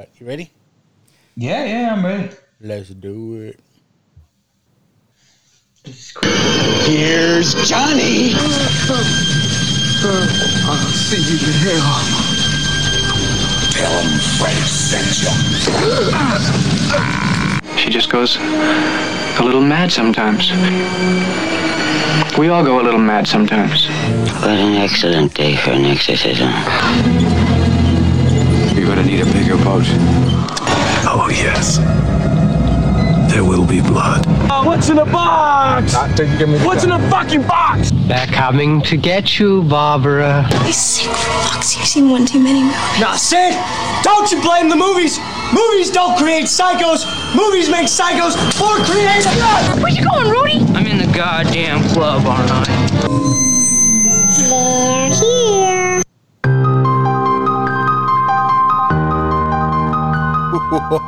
But you ready? Yeah, yeah, I'm ready. Let's do it. Here's Johnny. I'll see you in hell. Tell him Fred sent you. She just goes a little mad sometimes. We all go a little mad sometimes. What an excellent day for an exorcism. You're gonna need a bigger boat. Oh, yes. There will be blood. what's in the box? What's in the fucking box? They're coming to get you, Barbara. You sick fucks. You've seen one too many movies. Now, Sid, don't you blame the movies. Movies don't create psychos. Movies make psychos or create Where you going, Rudy? I'm in the goddamn club, aren't I?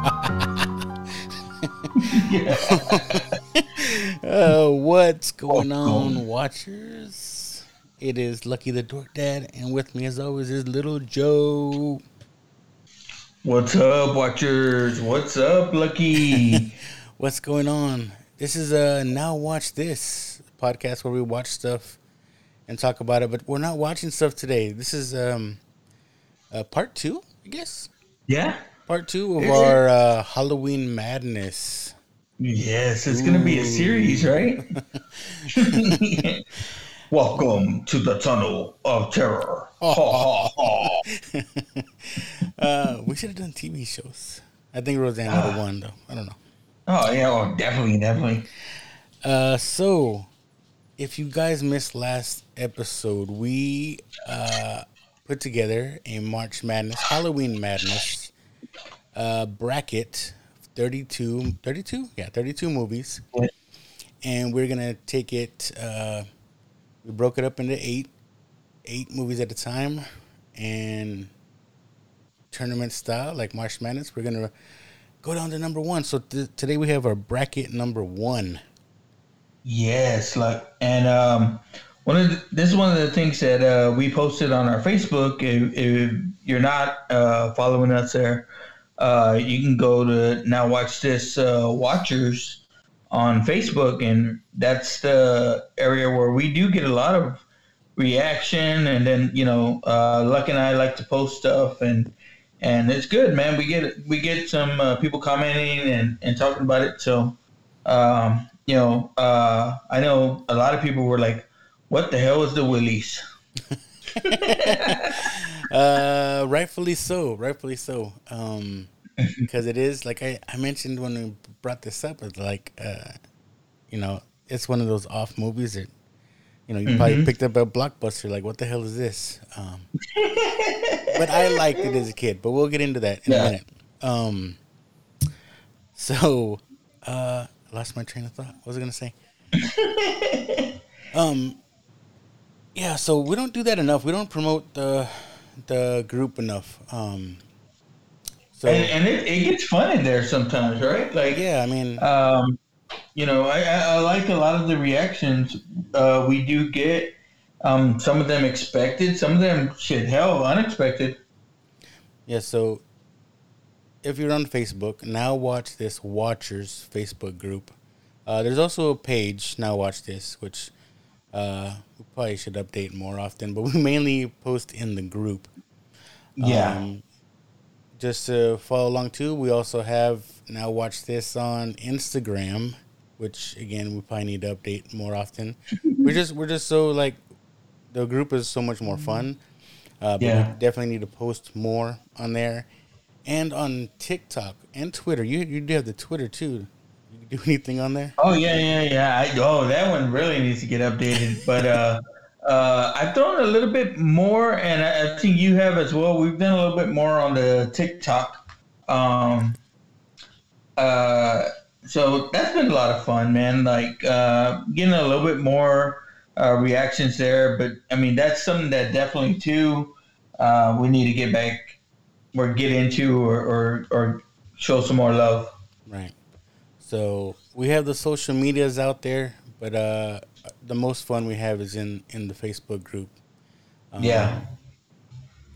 Uh, what's going on, watchers? It is Lucky the Dork Dad, and with me, as always, is Little Joe. What's up, watchers? What's up, Lucky? What's going on? This is uh now watch this podcast where we watch stuff and talk about it, but we're not watching stuff today. This is um uh, part two, I guess. yeah. Part two of Is our uh, Halloween madness. Yes, it's gonna be a series, right? Welcome to the tunnel of terror. Ha, ha, ha. Uh, we should have done TV shows. I think Roseanne would have won, though. I don't know. Oh yeah, oh, definitely, definitely. Uh, so, if you guys missed last episode, we uh, put together a March Madness, Halloween Madness uh, bracket 32, 32? Yeah, 32 movies. And we're to take it, uh, we broke it up into eight, eight movies at a time. And tournament style, like March Madness, we're to go down to number one. So th- today we have our bracket number one. Yes, like and um, one of the, this is one of the things that uh, we posted on our Facebook. If, if you're not uh, following us there, uh, you can go to now watch this uh, watchers on Facebook, and that's the area where we do get a lot of reaction. And then you know, uh, Luck and I like to post stuff, and and it's good, man. We get we get some uh, people commenting and and talking about it. So. Um, you know, uh, I know a lot of people were like, "What the hell is the Willies?" Uh, rightfully so. Rightfully so. Um, because it is like I, I mentioned when we brought this up. It's like, uh, you know, it's one of those off movies that, you know, you probably picked up a blockbuster. Like, what the hell is this? Um, but I liked it as a kid. But we'll get into that in a minute. Um, so, uh, I lost my train of thought. What was I gonna say? um, yeah. So we don't do that enough. We don't promote the the group enough. Um, so And, and it, it gets fun in there sometimes, right? Like, yeah, I mean, um, you know, I, I, like a lot of the reactions uh, we do get. Um, some of them expected, some of them shit hell unexpected. yeah. So if you're on Facebook, now watch this Watchers Facebook group. Uh, there's also a page now watch this, which uh, we probably should update more often, but we mainly post in the group. Yeah, Um, just to follow along too, we also have now watch this on Instagram, which again we probably need to update more often. we're just we're just so like the group is so much more fun. Uh, but Yeah. we definitely need to post more on there, and on TikTok and Twitter. You you do have the Twitter too. You do anything on there? Oh yeah, yeah, yeah. I, oh, that one really needs to get updated. But uh, uh, I've thrown a little bit more, and I, I think you have as well. We've done a little bit more on the TikTok. Um, uh, so that's been a lot of fun, man. Like uh, getting a little bit more uh, reactions there. But I mean, that's something that definitely too uh, we need to get back or get into or, or or show some more love. Right. So we have the social medias out there, but uh, the most fun we have is in in the Facebook group. Um, Yeah.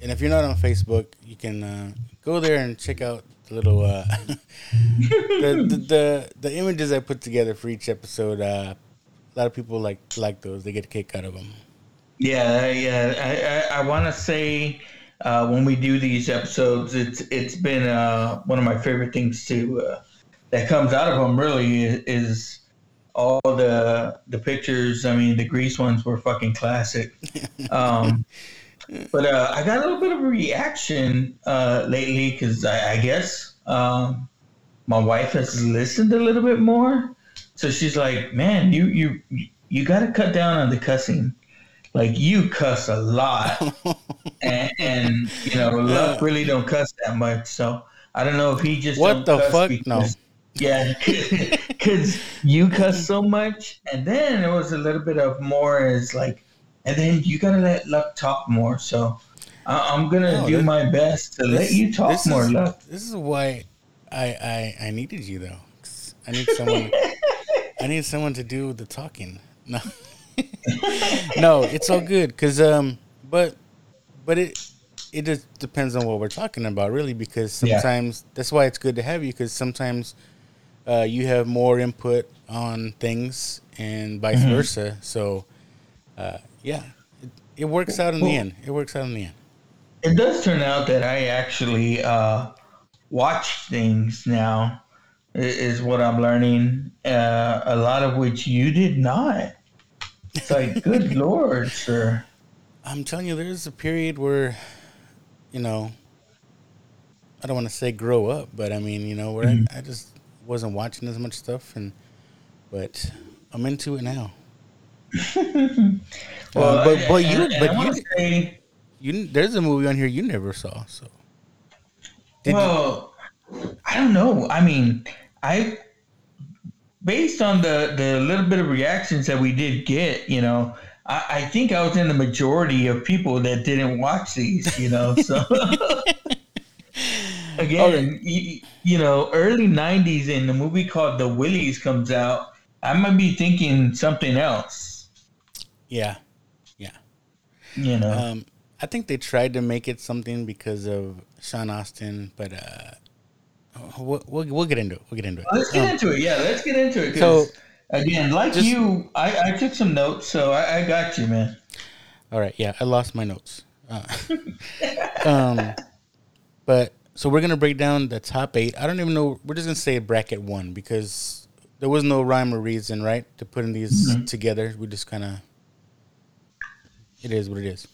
and if you're not on Facebook, you can uh, go there and check out the little uh, the, the, the the images I put together for each episode. Uh, a lot of people like like those; they get a kick out of them. Yeah, yeah. I I, I want to say uh, when we do these episodes, it's it's been uh, one of my favorite things to uh, that comes out of them. Really is, is all the the pictures. I mean, the Grease ones were fucking classic. Um, but uh, I got a little bit of a reaction uh, lately because I, I, guess um, my wife has listened a little bit more. So she's like, "Man, you you you got to cut down on the cussing. Like you cuss a lot, and, and, you know, Luck really don't cuss that much. So I don't know if he just what the fuck? No, yeah, because you cuss so much, and then it was a little bit of more is like, and then you gotta let Luck talk more. So I, am gonna no, do my best to this, let you talk more, is, Luck. This is why I I, I needed you though. I need someone. I need someone to do the talking. No, no, it's all good because um, but but it it just depends on what we're talking about, really. Because sometimes yeah. that's why it's good to have you. Because sometimes uh, you have more input on things and vice mm-hmm. versa. So, uh, yeah, it, it, works out in well, the end. It works out in the end. It does turn out that I actually uh, watch things now, is what I'm learning. Uh, a lot of which you did not. It's like, good lord, sir. I'm telling you, there's a period where, you know, I don't want to say grow up, but I mean, you know, where mm-hmm. I, I just wasn't watching as much stuff, and but I'm into it now. well, uh, but but you but you, say, you there's a movie on here you never saw, so. Did well, you? I don't know. I mean, I based on the the little bit of reactions that we did get, you know, I, I think I was in the majority of people that didn't watch these, you know, so. Again, okay. you, you, know, early '90s, and the movie called The Willies comes out. I might be thinking something else. Yeah, yeah. You know, um, I think they tried to make it something because of Sean Astin, but uh, we'll, we'll, we'll get into it. We'll get into it. Let's get um, into it. Yeah, let's get into it. So again, like just, you, I, I took some notes, so I, I got you, man. All right. Yeah, I lost my notes. Uh, um, but so we're gonna break down the top eight. I don't even know. We're just gonna say bracket one because there was no rhyme or reason, right, to putting these mm-hmm. together. We just kind of it is what it is.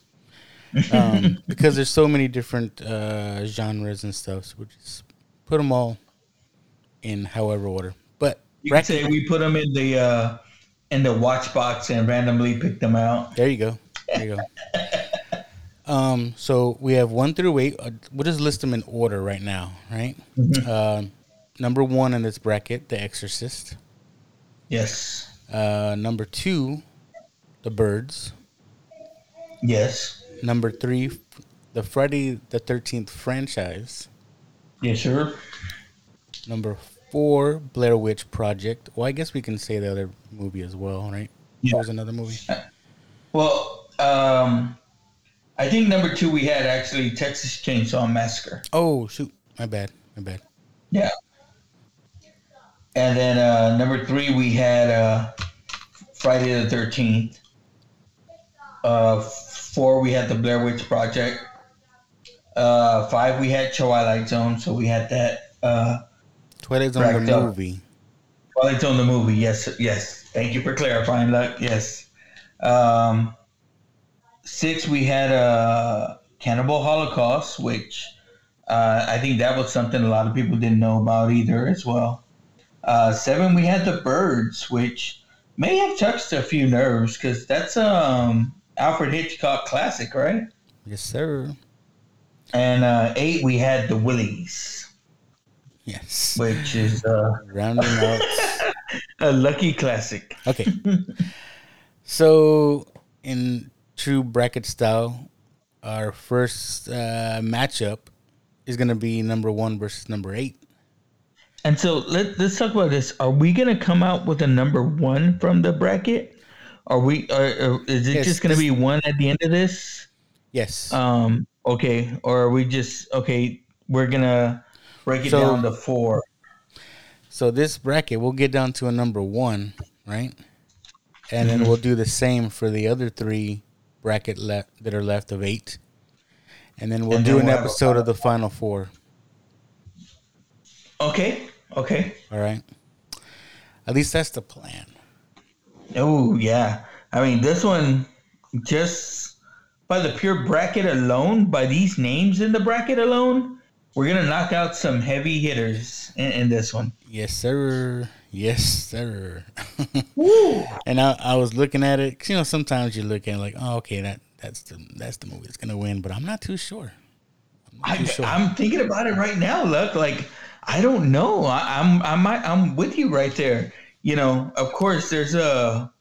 Um, because there's so many different uh, genres and stuff, so we just put them all in however order. But you bracket, say we put them in the uh, in the watch box and randomly pick them out. There you go. There you go. Um, so we have one through eight. Uh, we'll just list them in order right now, right? Mm-hmm. Uh, number one in this bracket, The Exorcist. Yes. Uh, number two, The Birds. Yes. Number three, the Friday the Thirteenth franchise. Yes, sir. Number four, Blair Witch Project. Well, I guess we can say the other movie as well, right? Yeah. There was another movie. Well, um, I think number two we had actually Texas Chainsaw Massacre. Oh shoot, my bad, my bad. Yeah. And then uh, number three we had uh, Friday the Thirteenth. Uh, four we had the Blair Witch Project. Uh, five we had Twilight Zone, so we had that. Uh, Twilight Zone the movie. Twilight Zone the movie. Yes, yes. Thank you for clarifying, Luck. Yes. Um, six, we had a uh, Cannibal Holocaust, which uh, I think that was something a lot of people didn't know about either as well. Uh, seven, we had the Birds, which may have touched a few nerves because that's um Alfred Hitchcock classic, right? Yes, sir. And uh, eight, we had the Willies. Yes. Which is uh, rounding out a lucky classic. Okay. so in true bracket style, our first uh, matchup is going to be number one versus number eight. And so let, let's talk about this. Are we going to come out with a number one from the bracket? Are we? Are, are is it yes, just going to be one at the end of this? Yes. Um. Okay, or are we just okay? We're gonna break it So- down to four. So this bracket, we'll get down to a number one, right? And then Mhm. we'll do the same for the other three bracket left that are left of eight. And then we'll And do then an we'll episode of the final four. Okay, okay. All right. At least that's the plan. Oh yeah. I mean, this one just by the pure bracket alone, by these names in the bracket alone, we're gonna knock out some heavy hitters in, in this one. Yes, sir. Yes, sir. and I, I was looking at it. 'cause, you know, sometimes you look at it like, oh, okay, that that's the that's the movie that's gonna win, but I'm not too sure. I'm not too sure. I'm thinking about it right now. Look, like I don't know. I, I'm I might I'm with you right there. You know, of course, there's a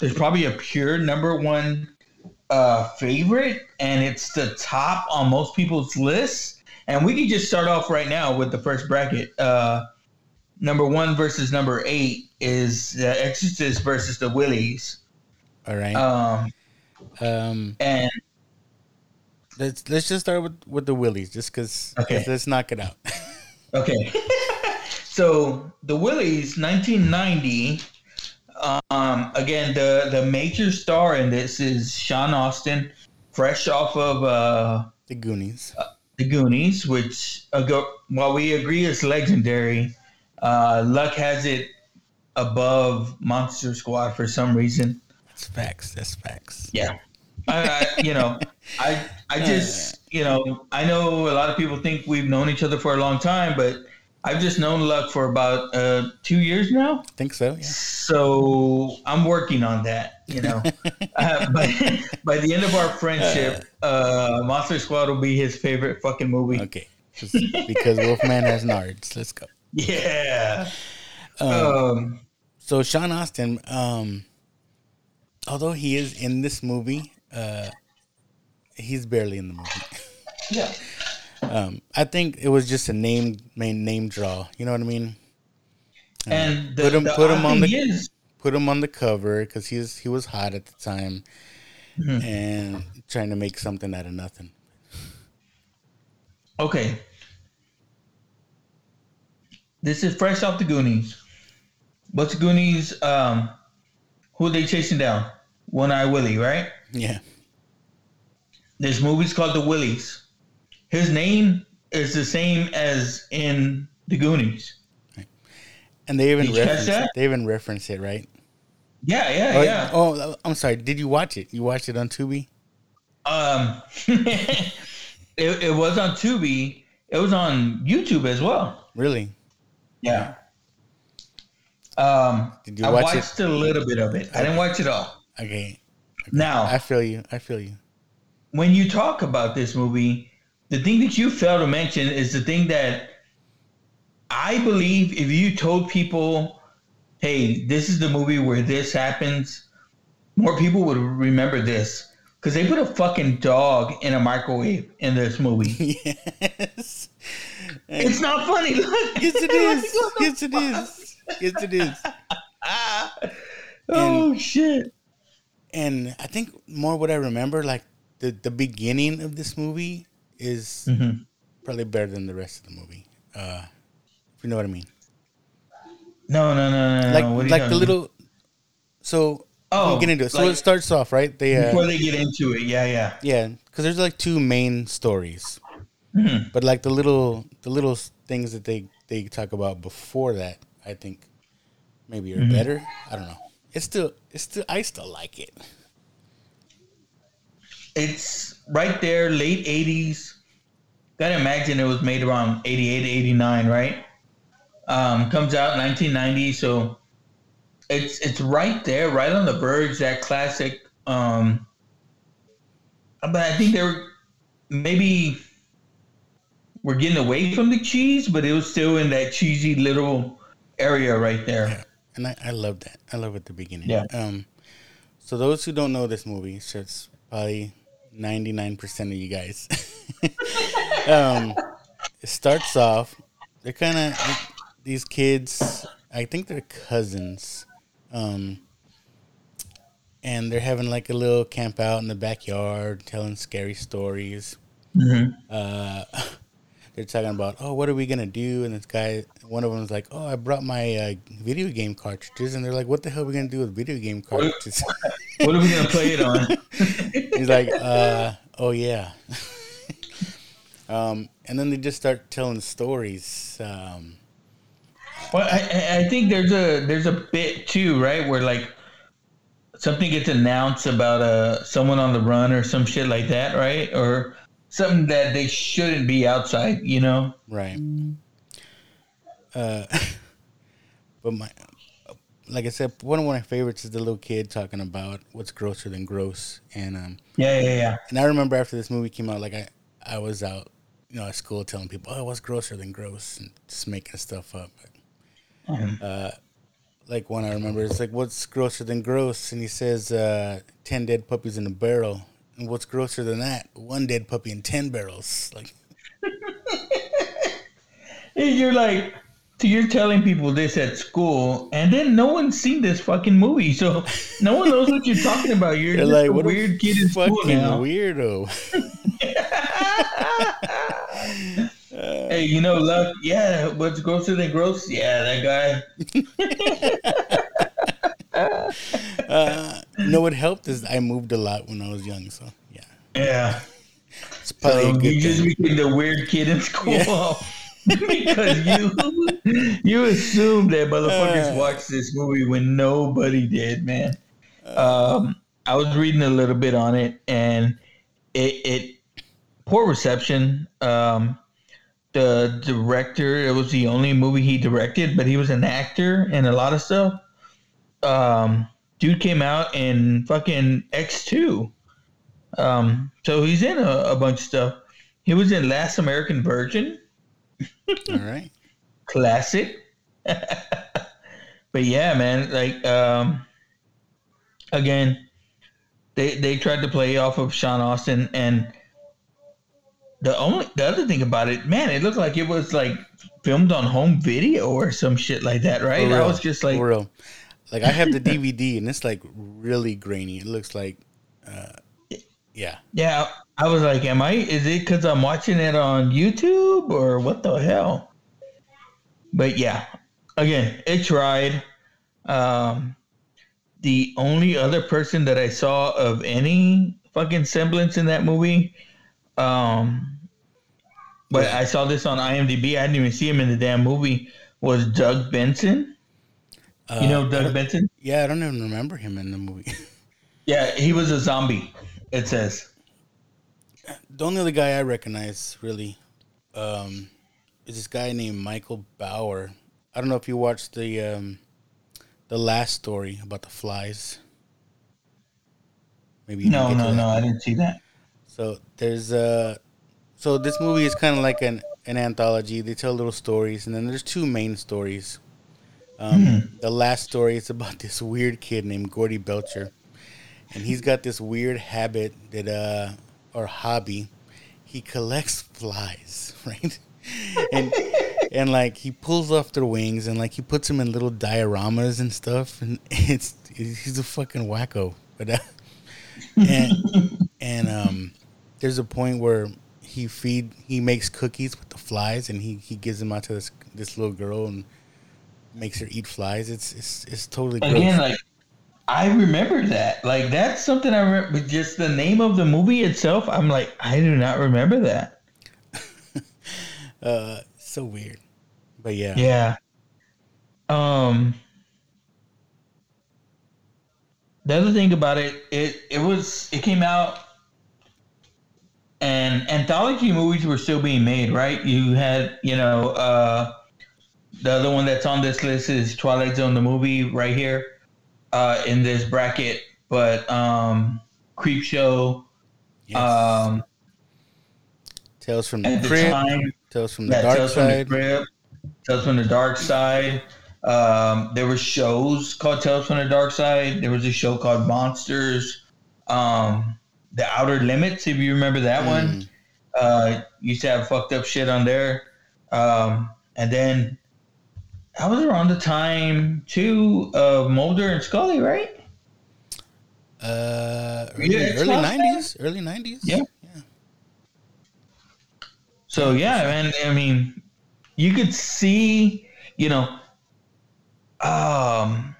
there's probably a pure number one uh, favorite, and it's the top on most people's lists. And we can just start off right now with the first bracket. Uh, number one versus number eight is The Exorcist versus the Willies. All right. Um, um, and let's let's just start with with the Willies, just because. Okay. Let's, let's knock it out. Okay. so the Willies, 1990. Um, again, the the major star in this is Sean Astin, fresh off of uh, the Goonies. The Goonies, which ago, while we agree is legendary, uh, Luck has it above Monster Squad for some reason. That's facts. That's facts. Yeah. I, I you know, I I just you know I know a lot of people think we've known each other for a long time, but I've just known Luck for about uh, two years now. I think so. Yeah. So I'm working on that. You know, uh, by by the end of our friendship, uh, Monster Squad will be his favorite fucking movie. Okay. Just because Wolfman has nards. Let's go. Yeah. Um, Um, so Sean Astin, um, although he is in this movie, uh, he's barely in the movie. yeah. Um, I think it was just a name, main name draw. You know what I mean? Uh, And the- put him, the put him on the, is- put him on the cover because he's he was hot at the time, Mhm. and trying to make something out of nothing. Okay. This is fresh off the Goonies. What's the Goonies? Um, who are they chasing down? One Eye Willie, right? Yeah. This movie's called The Willies. His name is the same as in the Goonies. And they even Did you catch reference it. They even reference it, right? Yeah, yeah, oh, yeah. Oh, I'm sorry. Did you watch it? You watched it on Tubi? Um, it, it was on Tubi. It was on YouTube as well. Really? Yeah. Um, Did you I watch it? watched a little bit of it. I didn't watch it all. Okay. Now, I feel you. I feel you. when you talk about this movie, the thing that you fail to mention is the thing that I believe if you told people, hey, this is the movie where this happens, more people would remember this. Because they put a fucking dog in a microwave in this movie. yes. It's not funny. Look. Yes, it is. yes, it is. Yes, it is. oh, shit. And I think more what I remember, like the, the beginning of this movie is Mhm. probably better than the rest of the movie. Uh, if you know what I mean. No, no, no, no. Like no. What are you like the little. So Oh, get into it. So like- it starts off right. They uh, Before they get into it, yeah, yeah. yeah, because there's like two main stories, Mhm. but like the little the little things that they they talk about before that, I think maybe are Mhm. better. I don't know. It's still it's still I still like it. It's right there, late 80s. Gotta imagine it was made around 88, 89, right? Um, comes out in 1990, so it's it's right there, right on the verge, that classic. Um, but I think they're maybe we're getting away from the cheese, but it was still in that cheesy little area right there. and I, I love that. I love at the beginning. Yeah. Um, so those who don't know this movie, so it's probably ninety nine percent of you guys. um, it starts off. They're kind of these kids. I think they're cousins. Um, and they're having like a little camp out in the backyard, telling scary stories. Mhm. uh, they're talking about, oh, what are we gonna do? And this guy, one of them's like, oh, I brought my uh, video game cartridges, and they're like, what the hell are we gonna do with video game cartridges? What are we gonna play it on? He's like, uh, oh yeah. um, and then they just start telling stories. Um, Well, I, I- think there's a there's a bit too, right, where like something gets announced about uh someone on the run or some shit like that, right, or something that they shouldn't be outside, you know? Right. Uh, but my, like I said, one of my favorites is the little kid talking about what's grosser than gross, and um, Yeah, yeah, yeah. and I remember after this movie came out, like I, I was out, you know, at school telling people, oh, what's grosser than gross, and just making stuff up. Uh, like one I remember, it's like, what's grosser than gross, and he says, uh, ten dead puppies in a barrel, and what's grosser than that? One dead puppy in ten barrels, like. You're like, so you're telling people this at school, and then no one's seen this fucking movie, so no one knows what you're talking about. You're, like, what a weird kid in school fucking now. weirdo. Hey, you know, luck. Yeah, what's grosser than gross? Yeah, that guy. Uh, you know what helped is I moved a lot when I was young, so yeah, Yeah. it's probably So you just thing. became the weird kid in school Yeah. because you you assumed that motherfuckers Uh. watched this movie when nobody did, man. Um, I was reading a little bit on it, and it, it poor reception. Um, the director, it was the only movie he directed, but he was an actor in a lot of stuff. Um, dude came out in fucking X two. Um, so he's in a, a bunch of stuff. He was in Last American Virgin, All right, classic. but yeah, man, like um, again, they they tried to play off of Sean Astin, and the only the other thing about it, man, it looked like it was like filmed on home video or some shit like that, right? I was just like, for real. Like I have the DVD and it's like really grainy. It looks like, uh, yeah, Yeah, I was like, am I? Is it because I'm watching it on YouTube or what the hell? But yeah, again, it tried. Um, the only other person that I saw of any fucking semblance in that movie, um, but I saw this on IMDb. I didn't even see him in the damn movie. Was Doug Benson? uh, You know Doug Benson? Yeah, I don't even remember him in the movie. Yeah, he was a zombie. It says. the only other guy I recognize really um, is this guy named Michael Bower. I don't know if you watched the um, the last story about the flies. Maybe No, no, no, I didn't see that. So there's uh so this movie is kind of like an an anthology. They tell little stories, and then there's two main stories. Um, The last story is about this weird kid named Gordy Belcher, and he's got this weird habit that uh or hobby. He collects flies, right? and and like he pulls off their wings and like he puts them in little dioramas and stuff, and it's he's a fucking wacko. But uh, and and um, there's a point where he feed he makes cookies with the flies and he, he gives them out to this this little girl and makes her eat flies. It's it's it's totally gross. again like i remember that like that's something i remember but just the name of the movie itself i'm like i do not remember that uh, so weird. But yeah, yeah um the other thing about it it it was it came out and anthology movies were still being made right you had you know uh the other one that's on this list is twilight zone the movie right here uh in this bracket but um creep show Yes. um Tales from the at the Crypt, time Tales from the yeah, Dark Tales from the Side. Tales from the Dark Side. Um, there were shows called Tales from the Dark Side. There was a show called Monsters. Um, the Outer Limits, if you remember that Mm. one, uh, used to have fucked up shit on there. Um, and then that was around the time too of Mulder and Scully, right? Uh, early, early Xbox fan? 90s. Early 90s. Yeah. So yeah, man. I mean, you could see, you know, um,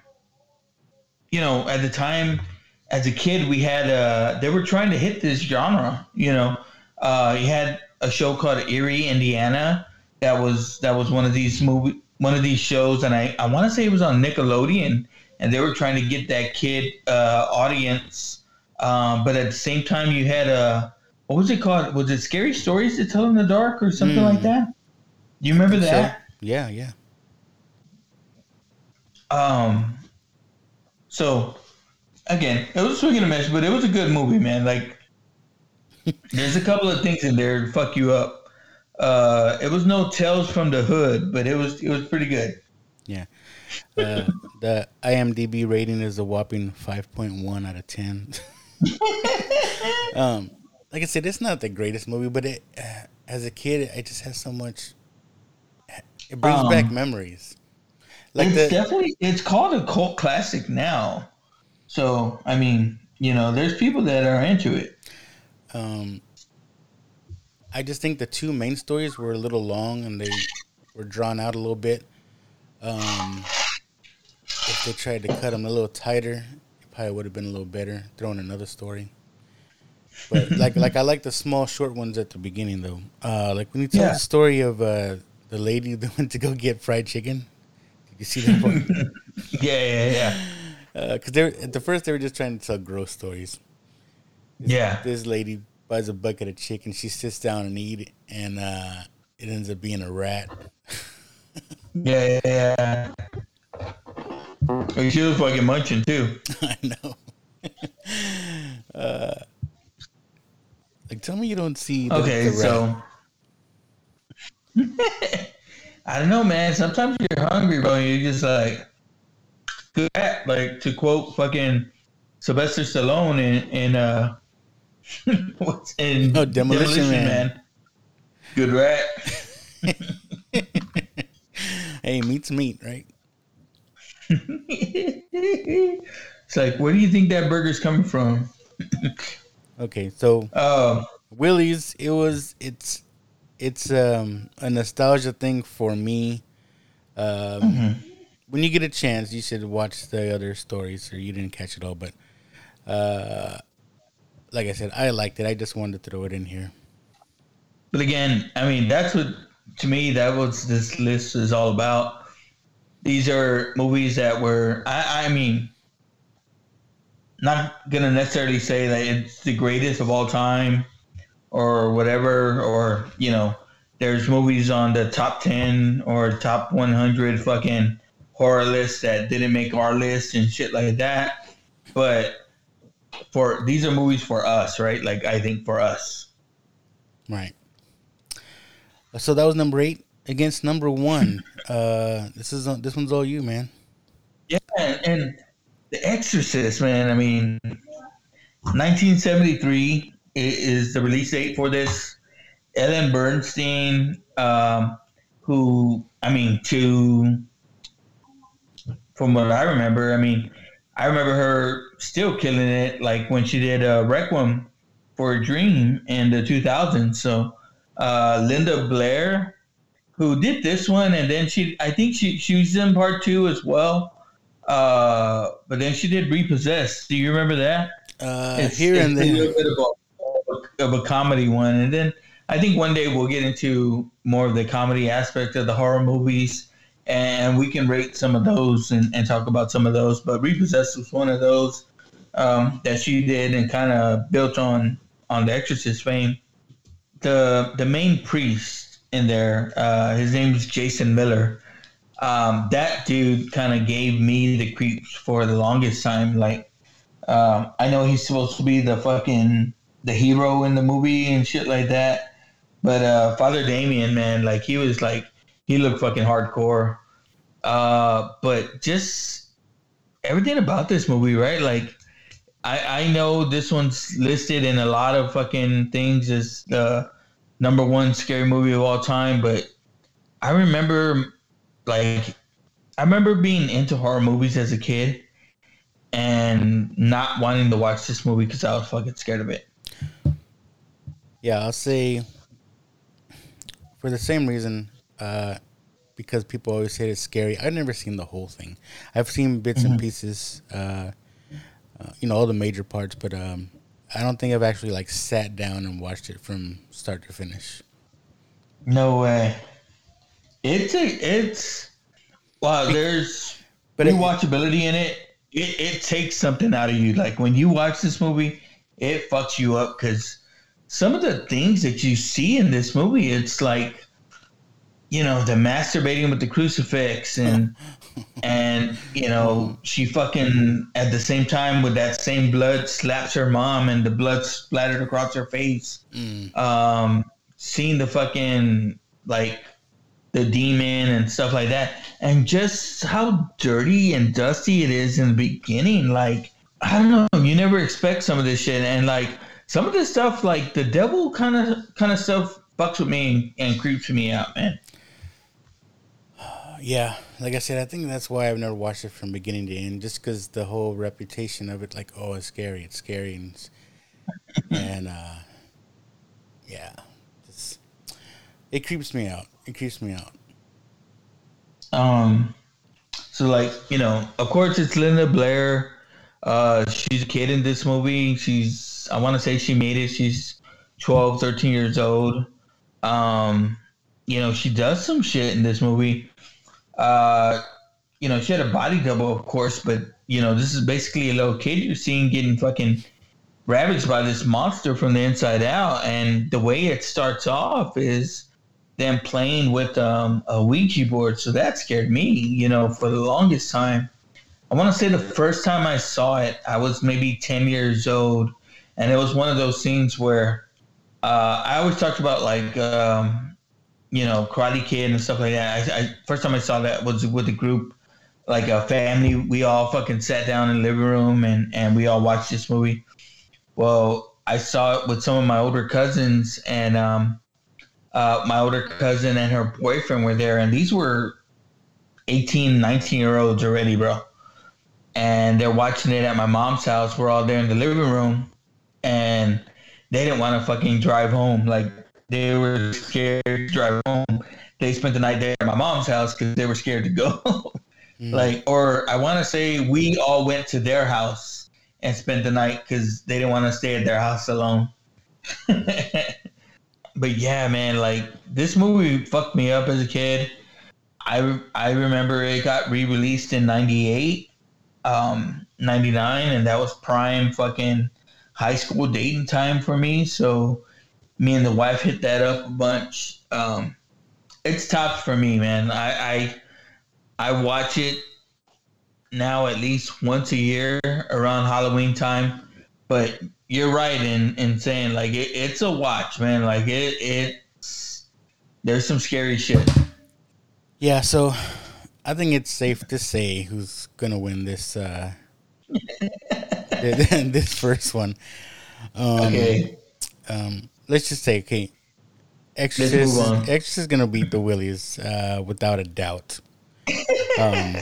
you know, at the time, as a kid, we had uh, they were trying to hit this genre. You know, uh, you had a show called Eerie, Indiana. That was that was one of these movie one of these shows, and I I want to say it was on Nickelodeon, and they were trying to get that kid uh, audience. Um, but at the same time, you had a what was it called? Was it Scary Stories to Tell in the Dark or something Mm. like that? You remember So, that? yeah, yeah. Um, so again, it was swing and a miss, but it was a good movie, man. Like, there's a couple of things in there to fuck you up. Uh, it was no Tales from the Hood, but it was it was pretty good. Yeah. Uh, the IMDb rating is a whopping 5.1 out of 10. um, like I said, it's not the greatest movie, but it, uh, as a kid, it just has so much. It brings Um, back memories. Like it's the definitely it's called a cult classic now. So I mean, you know, there's people that are into it. um, I just think the two main stories were a little long and they were drawn out a little bit. Um, if they tried to cut them a little tighter, it probably would have been a little better. Throwing another story. But like like I like the small short ones at the beginning though. Uh, like when you tell Yeah. the story of uh, the lady that went to go get fried chicken. Did you see that one? Yeah, yeah, yeah. Because they were, at the first they were just trying to tell gross stories. Yeah. This lady buys a bucket of chicken. She sits down and eat it, and uh, it ends up being a rat. Yeah, yeah, yeah. She was fucking munching too. I know. uh, like, tell me you don't see. The, Okay, the so I don't know, man. Sometimes you're hungry, bro. And you're just like, good at like to quote fucking Sylvester Stallone in in uh, what's in Oh, Demolition Man. Good rat. hey, meat's meat, right? it's like, where do you think that burger's coming from? Okay, so Um, Willie's. It was. It's. It's um, a nostalgia thing for me. Um, Mm-hmm. When you get a chance, you should watch the other stories, or you didn't catch it all. But, uh, like I said, I liked it. I just wanted to throw it in here. But again, I mean, that's what to me that was this list is all about. These are movies that were, I, I mean, not gonna necessarily say that it's the greatest of all time or whatever, or you know, there's movies on the top ten or top 100 fucking horror list that didn't make our list and shit like that. But for these are movies for us, right? Like I think for us. Right. So that was number eight against number one. Uh, this is this one's all you, man. Yeah, and, and The Exorcist, man. I mean, 1973 is the release date for this. Ellen Burstyn, um, who I mean, to from what I remember, I mean, I remember her still killing it, like when she did uh, Requiem for a Dream in the 2000s. So, uh, Linda Blair, who did this one, and then she, I think she she was in part two as well. Uh, but then she did Repossessed. Do you remember that? Uh, here and there. a little bit of a, of a comedy one, and then I think one day we'll get into more of the comedy aspect of the horror movies, and we can rate some of those and, and talk about some of those. But Repossessed was one of those um, that she did and kind of built on on the Exorcist fame. The the main priest in there, uh, his name is Jason Miller. Um, that dude kind of gave me the creeps for the longest time. Like, um, I know he's supposed to be the fucking the hero in the movie and shit like that, but uh, Father Damien, man, like he was like he looked fucking hardcore. Uh, but just everything about this movie, right? Like, I I know this one's listed in a lot of fucking things as the number one scary movie of all time, but I remember like I remember being into horror movies as a kid and not wanting to watch this movie because I was fucking scared of it. Yeah, I'll say for the same reason, uh, because people always say it's scary. I've never seen the whole thing. I've seen bits and pieces, uh, uh, you know, all the major parts, but um, I don't think I've actually like sat down and watched it from start to finish. No way. It's a, it's wow. There's But it- in it. It it takes something out of you. Like when you watch this movie, it fucks you up because some of the things that you see in this movie, it's like, you know, the masturbating with the crucifix and and you know she fucking at the same time with that same blood slaps her mom and the blood splattered across her face. Um seeing the fucking like the demon and stuff like that. And just how dirty and dusty it is in the beginning. Like i don't know. You never expect some of this shit. And like some of this stuff like the devil kind of kind of stuff fucks with me and, and creeps me out man Yeah, like I said, I think that's why I've never watched it from beginning to end, just because the whole reputation of it, like, oh, it's scary, it's scary, and, it's- and uh, yeah, it's, it creeps me out. It creeps me out. Um, so like you know, of course it's Linda Blair. Uh, she's a kid in this movie. She's I want to say she made it. She's 12, 13 years old. Um, you know, she does some shit in this movie. Uh, you know, she had a body double, of course, but you know, this is basically a little kid you're seeing getting fucking ravaged by this monster from the inside out. And the way it starts off is them playing with um, a Ouija board. So that scared me, you know, for the longest time. I want to say the first time I saw it, I was maybe 10 years old. And it was one of those scenes where uh, I always talked about like, um, you know, Karate Kid and stuff like that. I, I first time I saw that was with a group, like a family. We all fucking sat down in the living room and and we all watched this movie. Well, I saw it with some of my older cousins, and um, uh, my older cousin and her boyfriend were there, and these were 18, 19 year olds already, bro. And they're watching it at my mom's house. We're all there in the living room, and they didn't want to fucking drive home. Like they were scared to drive home. They spent the night there at my mom's house because they were scared to go. Like, or I want to say we all went to their house and spent the night because they didn't want to stay at their house alone. but yeah, man, like this movie fucked me up as a kid. I I remember it got re-released in '98, um, '99, and that was prime fucking high school dating time for me. So me and the wife hit that up a bunch. Um, it's tough for me, man. I, I I watch it now at least once a year around Halloween time. But you're right in, in saying like it, it's a watch, man. Like it it's there's some scary shit. Yeah, so I think it's safe to say who's gonna win this uh this first one. Um, Okay. Um, let's just say, okay, Exorcist. Exorcist is gonna beat the Willies uh, without a doubt. Um,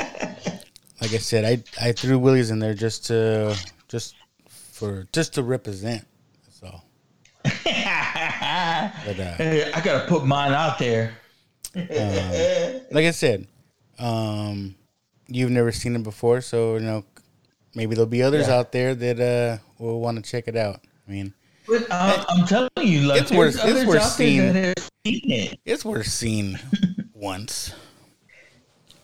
like I said, I I threw Willies in there just to just for just to represent. So, but, uh, Hey, I gotta put mine out there. like I said, um, you've never seen it before, so you know maybe there'll be others Yeah. out there that uh, will want to check it out. I mean, But uh, I'm telling you, like It's worth- it's worth seeing. there that have seen it. it's worth seeing once.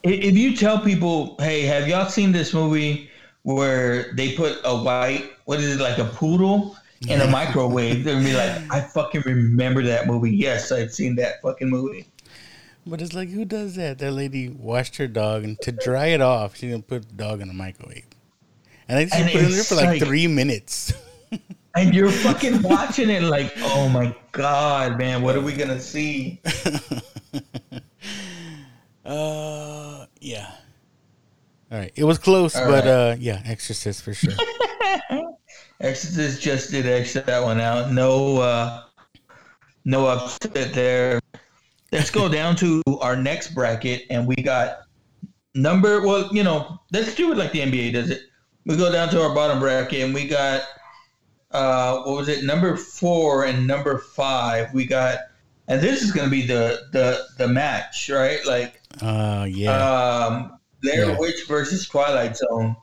If you tell people, hey, have y'all seen this movie where they put a white, what is it, like a poodle in a microwave? They're gonna be like, I fucking remember that movie. Yes, I've seen that fucking movie. But it's like, who does that? That lady washed her dog, and to dry it off, she didn't put the dog in the microwave. And I think she And put it in there for like, like- three minutes. And you're fucking watching it like, oh my god, man, what are we gonna see? uh, yeah. All right, it was close, All but right. uh, yeah, Exorcist for sure. Exorcist just did extra that one out. No, uh, no upset there. Let's go down to our next bracket, and we got number. Well, you know, let's do it like the NBA does it. We go down to our bottom bracket, and we got uh, what was it? Number four and number five. We got and this is gonna be the the the match, right? Like, uh, yeah, um, Blair Yeah. Witch versus Twilight Zone.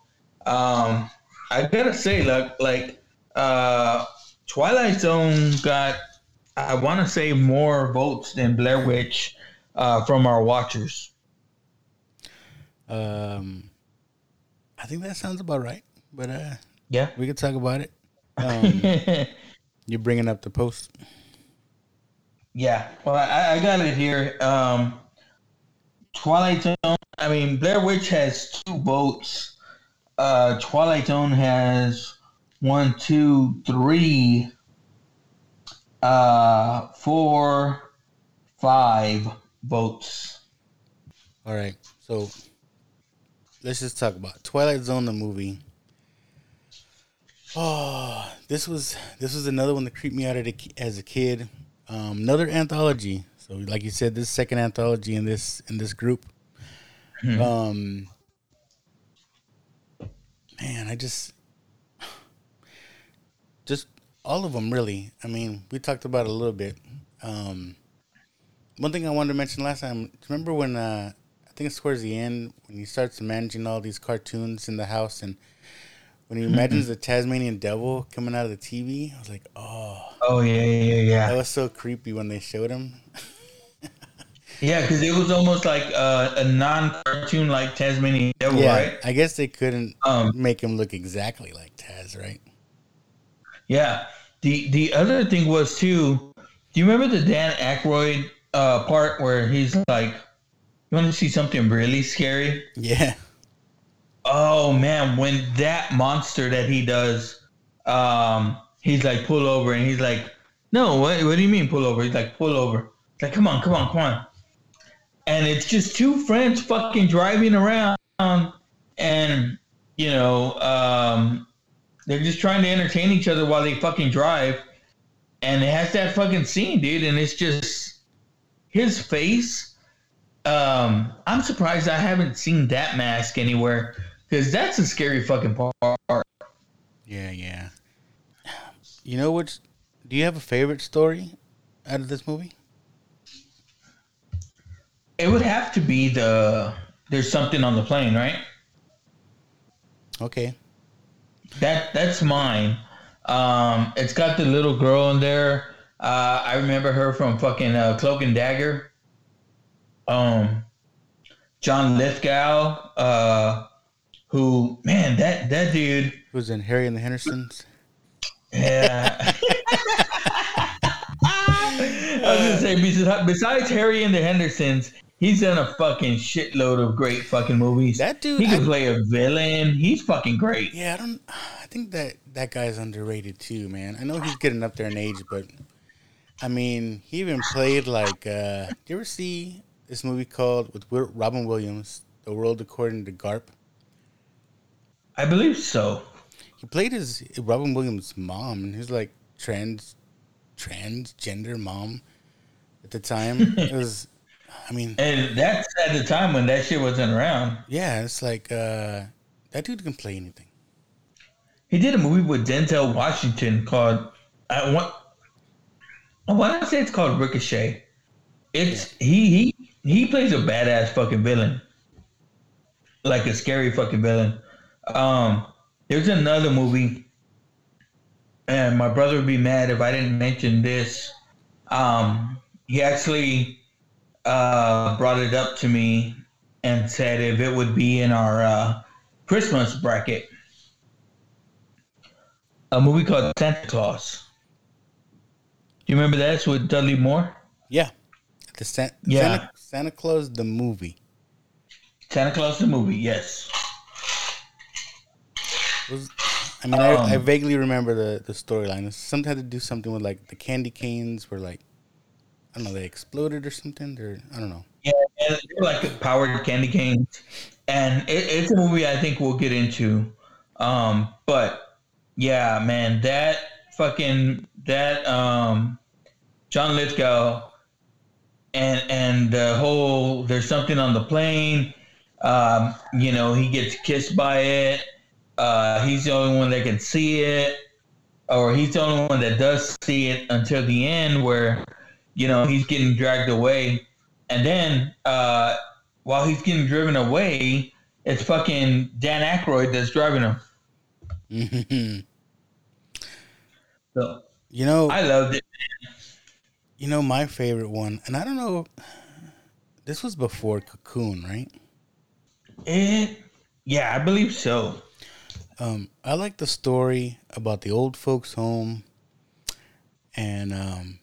Um, I gotta say, like, like, uh, Twilight Zone got, I want to say, more votes than Blair Witch uh, from our watchers. um, I think that sounds about right. But uh, Yeah. we could talk about it. Um, you're bringing up the post. Yeah, well, I, I got it here. Um, Twilight Zone. I mean, Blair Witch has two votes. Uh, Twilight Zone has one, two, three, uh, four, five votes. All right, so let's just talk about Twilight Zone, the movie. Oh, this was this was another one that creeped me out as a kid. Um, another anthology. So, like you said, this second anthology in this in this group. Um, man, I just just all of them really. I mean, we talked about it a little bit. Um, one thing I wanted to mention last time. Remember when uh, I think it's towards the end when he starts managing all these cartoons in the house and when he imagines the Tasmanian devil coming out of the TV. I was like, oh, Oh yeah, yeah, yeah, that was so creepy when they showed him. yeah. Because it was almost like uh, a non-cartoon like Tasmanian Devil, yeah, right? I guess they couldn't Um, make him look exactly like Taz, right? Yeah. The the other thing was too. Do you remember the Dan Aykroyd uh, part where he's like, "You want to see something really scary?" Yeah, Oh man, when that monster that he does, um, he's like pull over, and he's like, "No, what? What do you mean pull over?" He's like, "Pull over." It's like, "Come on, come on, come on," and it's just two friends fucking driving around, and you know, um, they're just trying to entertain each other while they fucking drive, and it has that fucking scene, dude, and it's just his face. Um, I'm surprised I haven't seen that mask anywhere because that's a scary fucking part. yeah, yeah. You know which? Do you have a favorite story out of this movie? It would have to be the there's something on the plane, right? Okay. That that's mine. Um, it's got the little girl in there. Uh, I remember her from fucking uh, Cloak and Dagger. Um, John Lithgow, uh, who man, that that dude, Who's in Harry and the Hendersons? yeah. I was gonna say besides, Harry and the Hendersons, he's done a fucking shitload of great fucking movies. That dude, he can I- play a villain. He's fucking great. Yeah, I don't. I think that that guy's underrated too, man. I know he's getting up there in age, but I mean, he even played like. uh Do you ever see this movie called with Robin Williams, "The World According to Garp"? I believe so. He played his Robin Williams' mom, and he's like trans, transgender mom at the time. it was, I mean, And that's at the time when that shit wasn't around. yeah, it's like uh that dude can play anything. He did a movie with Denzel Washington called I want I want to say it's called Ricochet. It's he he he plays a badass fucking villain, like a scary fucking villain. Um, there's another movie, and my brother would be mad if I didn't mention this. Um, he actually uh, brought it up to me and said if it would be in our uh, Christmas bracket. A movie called Santa Claus. Do you remember that? With Dudley Moore. Yeah, the San- Yeah. Santa, Santa Claus the movie. Santa Claus the movie, yes. Was, I mean, I, I Um, vaguely remember the the storyline. Something had to do something with like the candy canes were like, I don't know, they exploded or something. Or I don't know. Yeah, they were like powered candy canes, and it, it's a movie I think we'll get into. Um, but yeah, man, that fucking that um, John Lithgow and and the whole there's something on the plane. Um, you know, he gets kissed by it. Uh, he's the only one that can see it, or he's the only one that does see it until the end, where you know, he's getting dragged away, and then uh, while he's getting driven away, it's fucking Dan Aykroyd that's driving him. so You know, I loved it. you know my favorite one, and I don't know. This was before Cocoon, right? It, yeah, I believe so. Um, I like the story about the old folks' home, and um,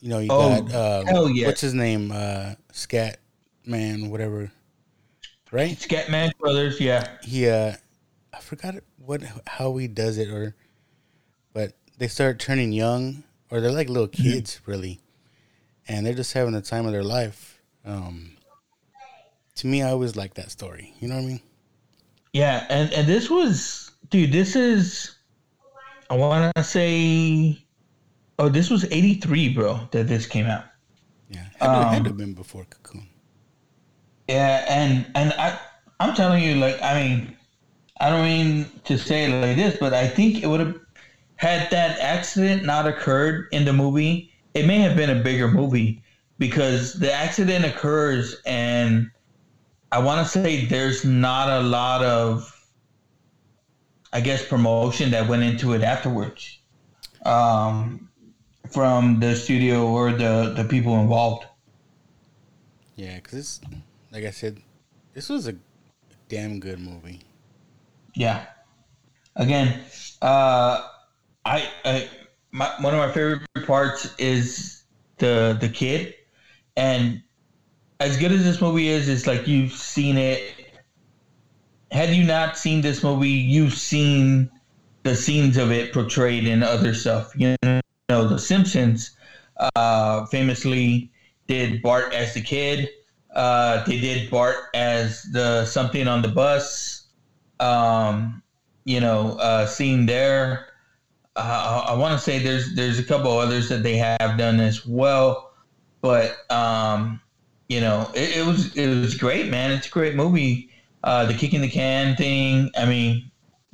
you know you Oh, got uh, yeah. what's his name, uh, Scat Man, whatever, right? Scatman Crothers, yeah. He, uh, I forgot what how he does it, or but they start turning young, or they're like little kids, really, and they're just having the time of their life. Um, to me, I always like that story. You know what I mean? Yeah, and and this was, dude. This is, I want to say, oh, this was '83, bro. That this came out. Yeah, had, to, had to Um, have been before Cocoon. Yeah, and and I, I'm telling you, like, I mean, I don't mean to say it like this, but I think it would have had that accident not occurred in the movie. It may have been a bigger movie because the accident occurs, and I want to say there's not a lot of, I guess, promotion that went into it afterwards, um, from the studio or the the people involved. Yeah, because it's like I said, this was a damn good movie. Yeah. Again, uh, I, I my, one of my favorite parts is the the kid, and as good as this movie is, it's like you've seen it. Had you not seen this movie, you've seen the scenes of it portrayed in other stuff. You know, The Simpsons uh, famously did Bart as the kid. Uh, they did Bart as the something on the bus um, you know, uh, scene there. Uh, I, want to say there's there's a couple others that they have done as well, but um, you know, it, it was it was great, man. It's a great movie. Uh, the kicking the can thing. I mean,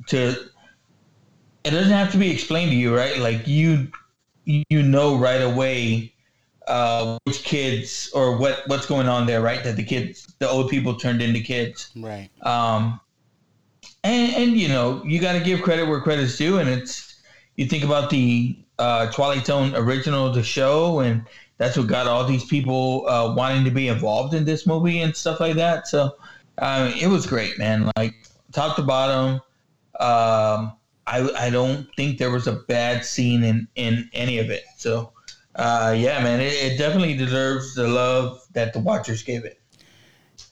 to it doesn't have to be explained to you, right? Like you you know right away uh, which kids or what what's going on there, right? That the kids, the old people turned into kids. Right. Um, and, and you know, you got to give credit where credit's due. And it's, you think about the uh, Twilight Zone original, the show, and that's what got all these people uh, wanting to be involved in this movie and stuff like that. So um, it was great, man. Like top to bottom. Um, I, I don't think there was a bad scene in, in any of it. So, uh, yeah, man, it, it definitely deserves the love that the watchers gave it.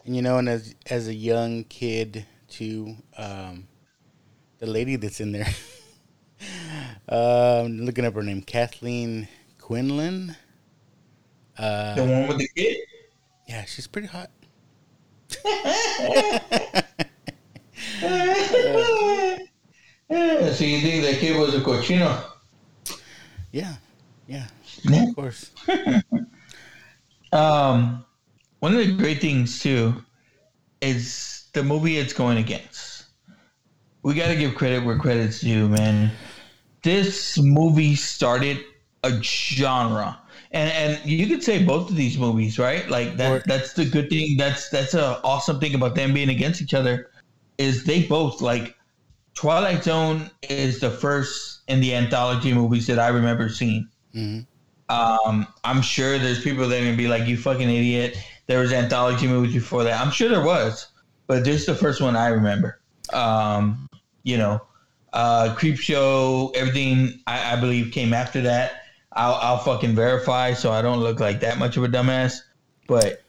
And you know, and as as a young kid too, um, the lady that's in there, um, looking up her name, Kathleen Quinlan. Uh, The one with the kid. yeah, she's pretty hot. Yeah, so you think that kid was a cochino? Yeah, yeah, Yeah. of course. Um, one of the great things too is the movie it's going against. We got to give credit where credit's due, man. This movie started a genre, and and you could say both of these movies, right? Like that. Or- that's the good thing. That's that's a awesome thing about them being against each other, is they both like. Twilight Zone is the first in the anthology movies that I remember seeing. hmm Um, I'm sure there's people that are gonna be like, "You fucking idiot." There was anthology movies before that. I'm sure there was, but this is the first one I remember. Um, you know, uh, Creepshow, everything I, I believe came after that. I'll, I'll fucking verify so I don't look like that much of a dumbass. But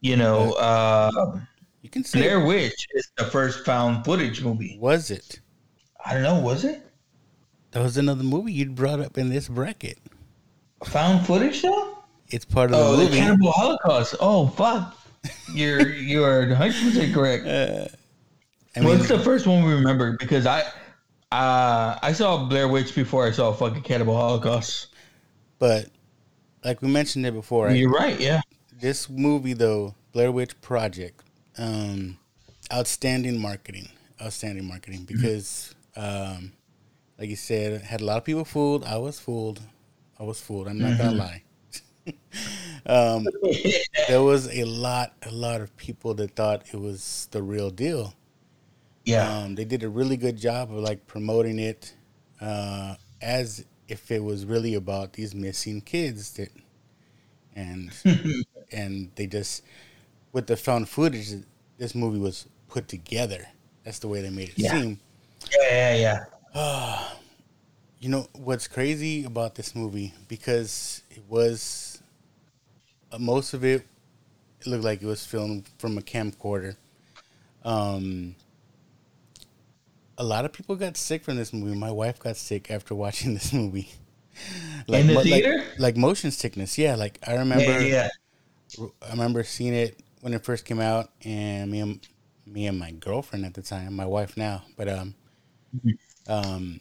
you know, uh, You can say Blair Witch is the first found footage movie. was it? I don't know, was it That was another movie you'd brought up in this bracket. found footage though? It's part of Oh, the the. Cannibal Holocaust. Oh fuck. You're you're 100 percent correct. I mean, What's the first one we remember? Because I uh I saw Blair Witch before I saw fucking Cannibal Holocaust. But like we mentioned it before, right? You're right, yeah. this movie though blair witch project um outstanding marketing outstanding marketing because um like you said had a lot of people fooled i was fooled i was fooled i'm not gonna lie um, there was a lot, a lot of people that thought it was the real deal. Yeah. Um, they did a really good job of like promoting it uh, as if it was really about these missing kids that, and and they just with the found footage, this movie was put together. That's the way they made it Yeah. seem. Yeah, yeah, yeah. You know what's crazy about this movie because it was uh, most of it, it looked like it was filmed from a camcorder. Um, a lot of people got sick from this movie. My wife got sick after watching this movie. In the mo- like- theater? like, motion sickness. Yeah, like I remember. Yeah, yeah. I remember seeing it when it first came out, and me and me and my girlfriend at the time, my wife now, but um, um,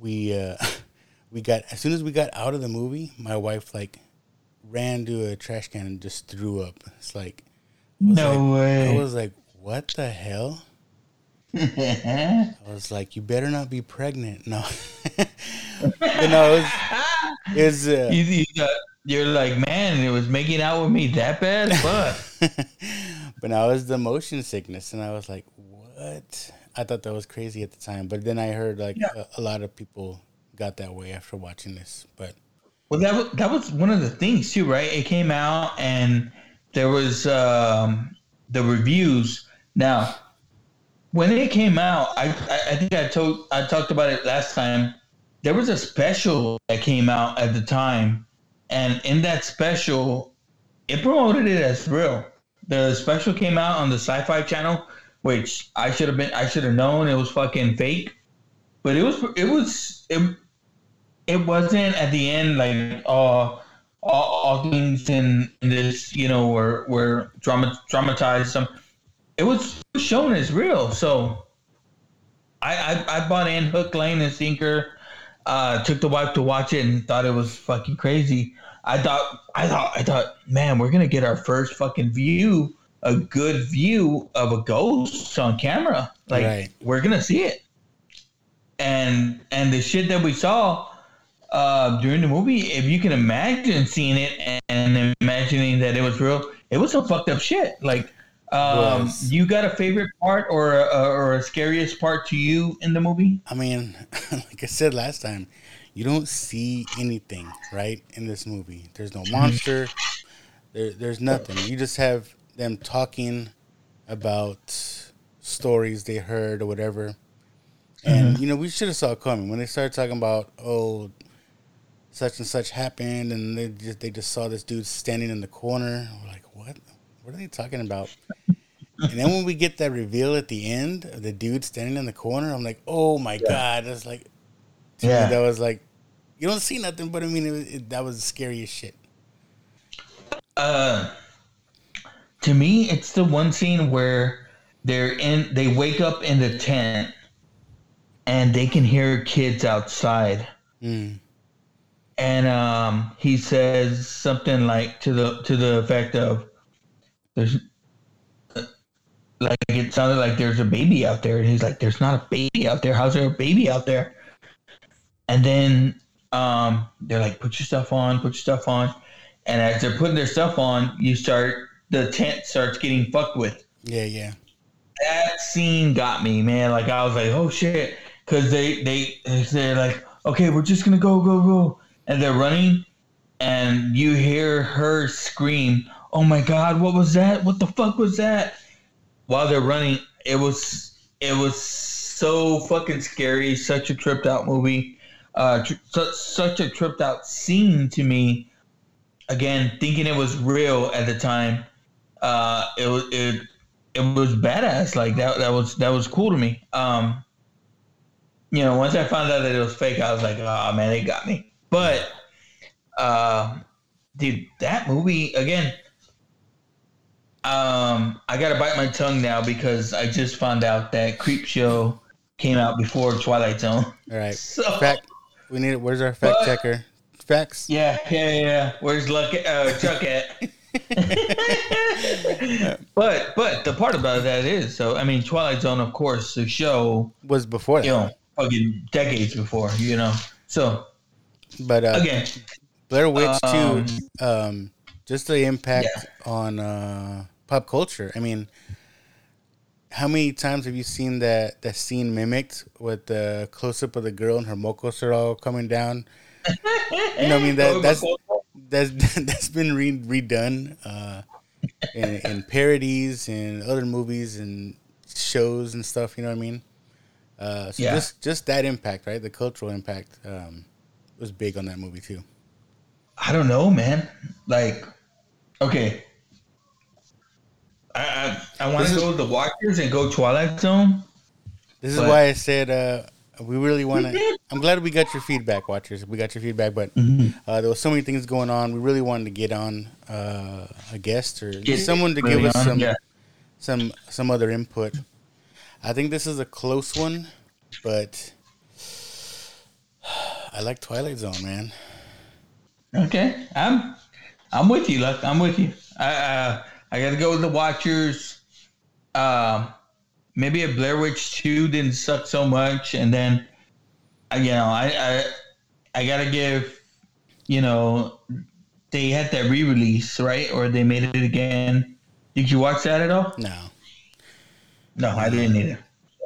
we uh, we got as soon as we got out of the movie, my wife like ran to a trash can and just threw up. It's like No like- way. I was like, what the hell? I was like, you better not be pregnant. No, but no, it was, it was uh, You, you got, you're like, man, it was making out with me that bad? But but now it was the motion sickness, and I was like, "What?" I thought that was crazy at the time, but then I heard like a, a lot of people got that way after watching this. But well, that was, that was one of the things too, right? It came out and there was um, the reviews. Now, when it came out, I, I think I told I talked about it last time. There was a special that came out at the time, and in that special, it promoted it as real. The special came out on the Sci-Fi Channel, which I should have been I should have known it was fucking fake, but it was it was it it wasn't at the end like all all, things in, in this you know were were drama, dramatized some it was shown as real so I, I i bought in hook lane and sinker uh took the wife to watch it and thought it was fucking crazy i thought i thought i thought man we're gonna get our first fucking view a good view of a ghost on camera like Right. we're gonna see it and and the shit that we saw uh, during the movie, if you can imagine seeing it and, and imagining that it was real, it was some fucked up shit. Like, um, Was. you got a favorite part or a, or a scariest part to you in the movie? I mean, like I said last time, you don't see anything right in this movie. There's no monster. There, there's nothing. You just have them talking about stories they heard or whatever. And you know, we should have saw it coming when they started talking about oh, such and such happened, and they just they just saw this dude standing in the corner. We're like, what? What are they talking about? and then when we get that reveal at the end of the dude standing in the corner, I'm like, oh my god, that's like, to me, Yeah. that was like, you don't see nothing, but I mean, it, it, that was the scariest shit. Uh, to me, it's the one scene where they're in, they wake up in the tent, and they can hear kids outside. Mm. and um, he says something like to the to the effect of there's like it sounded like there's a baby out there and he's like there's not a baby out there. How's there a baby out there? And then um, they're like put your stuff on put your stuff on. And as they're putting their stuff on you start the tent starts getting fucked with. Yeah, yeah. that scene got me, man. Like I was like, oh shit, because they they they're like, okay, we're just gonna go go go, and they're running, and you hear her scream, oh my god, what was that? What the fuck was that? While they're running, it was it was so fucking scary. Such a tripped out movie, uh, tr- su- such a tripped out scene to me. Again, thinking it was real at the time, uh, it was it it was badass. Like that that was that was cool to me. Um, you know, once I found out that it was fake, I was like, oh man, they got me. But, uh, dude, that movie again. Um, I gotta bite my tongue now because I just found out that Creepshow came out before Twilight Zone. All right. So- Fact. We need. It where's our fact But- checker? Facts. Yeah, yeah, yeah. Where's Luck? Uh, Chuck at? but but the part about that is so I mean Twilight Zone of course the show Was before that. you know fucking decades before you know so But uh, again Blair Witch Um, too. Um, just the impact Yeah. on uh, pop culture. I mean, how many times have you seen that that scene mimicked with the close up of the girl and her mocos are all coming down? You know, what I mean that that's that's that's been re- redone uh, in, in parodies and other movies and shows and stuff. You know what I mean? Uh, so Yeah. just just that impact, right? The cultural impact um, was big on that movie too. I don't know, man. Like, okay, I I, I want to go with the Watchers and go Twilight Zone. This is why I said uh, we really want to. I'm glad we got your feedback, watchers. We got your feedback, but Mm-hmm. uh, there was so many things going on. We really wanted to get on uh, a guest or Get someone to give us on, some yeah. some some other input. I think this is a close one, but I like Twilight Zone, man. Okay, I'm I'm with you. Look, I'm with you. I uh, I got to go with the Watchers. Um, maybe a Blair Witch Two didn't suck so much, and then uh, you know I I I got to give you know they had that re-release right, or they made it again. Did you watch that at all? No, No, I didn't either.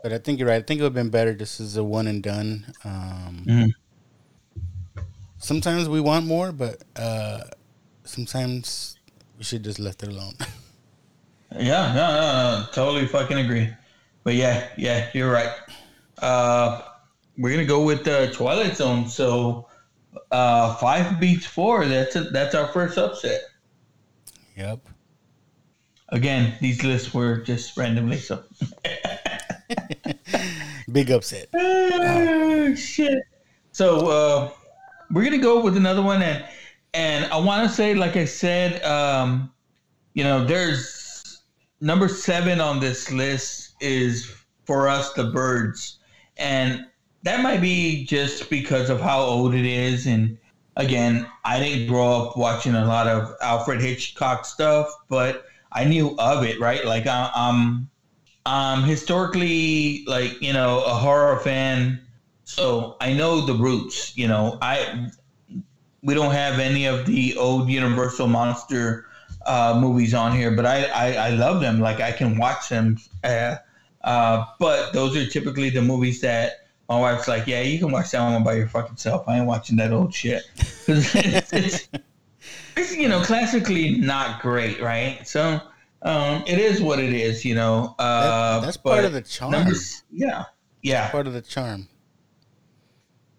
but I think you're right. I think it would have been better just as a one and done. Um, Mhm. Sometimes we want more, but uh, sometimes we should just let it alone. Yeah, no, no, no, totally fucking agree. But yeah, yeah, you're right. Uh, we're gonna go with uh, Twilight Zone. So uh, five beats four. That's a, that's our first upset. yep. Again, these lists were just randomly so. Big upset. Oh, shit. So uh, we're gonna go with another one, and and I want to say, like I said, um, you know, there's number seven on this list is for us the birds, and that might be just because of how old it is, and again, I didn't grow up watching a lot of Alfred Hitchcock stuff, but I knew of it, right? Like I, I'm um historically like you know a horror fan. So i know the roots you know. I we don't have any of the old universal monster uh movies on here but i i, I love them like i can watch them uh, uh but those are typically the movies that my wife's like yeah you can watch that one by your fucking self i ain't watching that old shit. it's, it's, it's you know classically not great right so um, it is what it is, you know. Uh, that's part but of the charm. numbers- yeah, yeah. Part of the charm.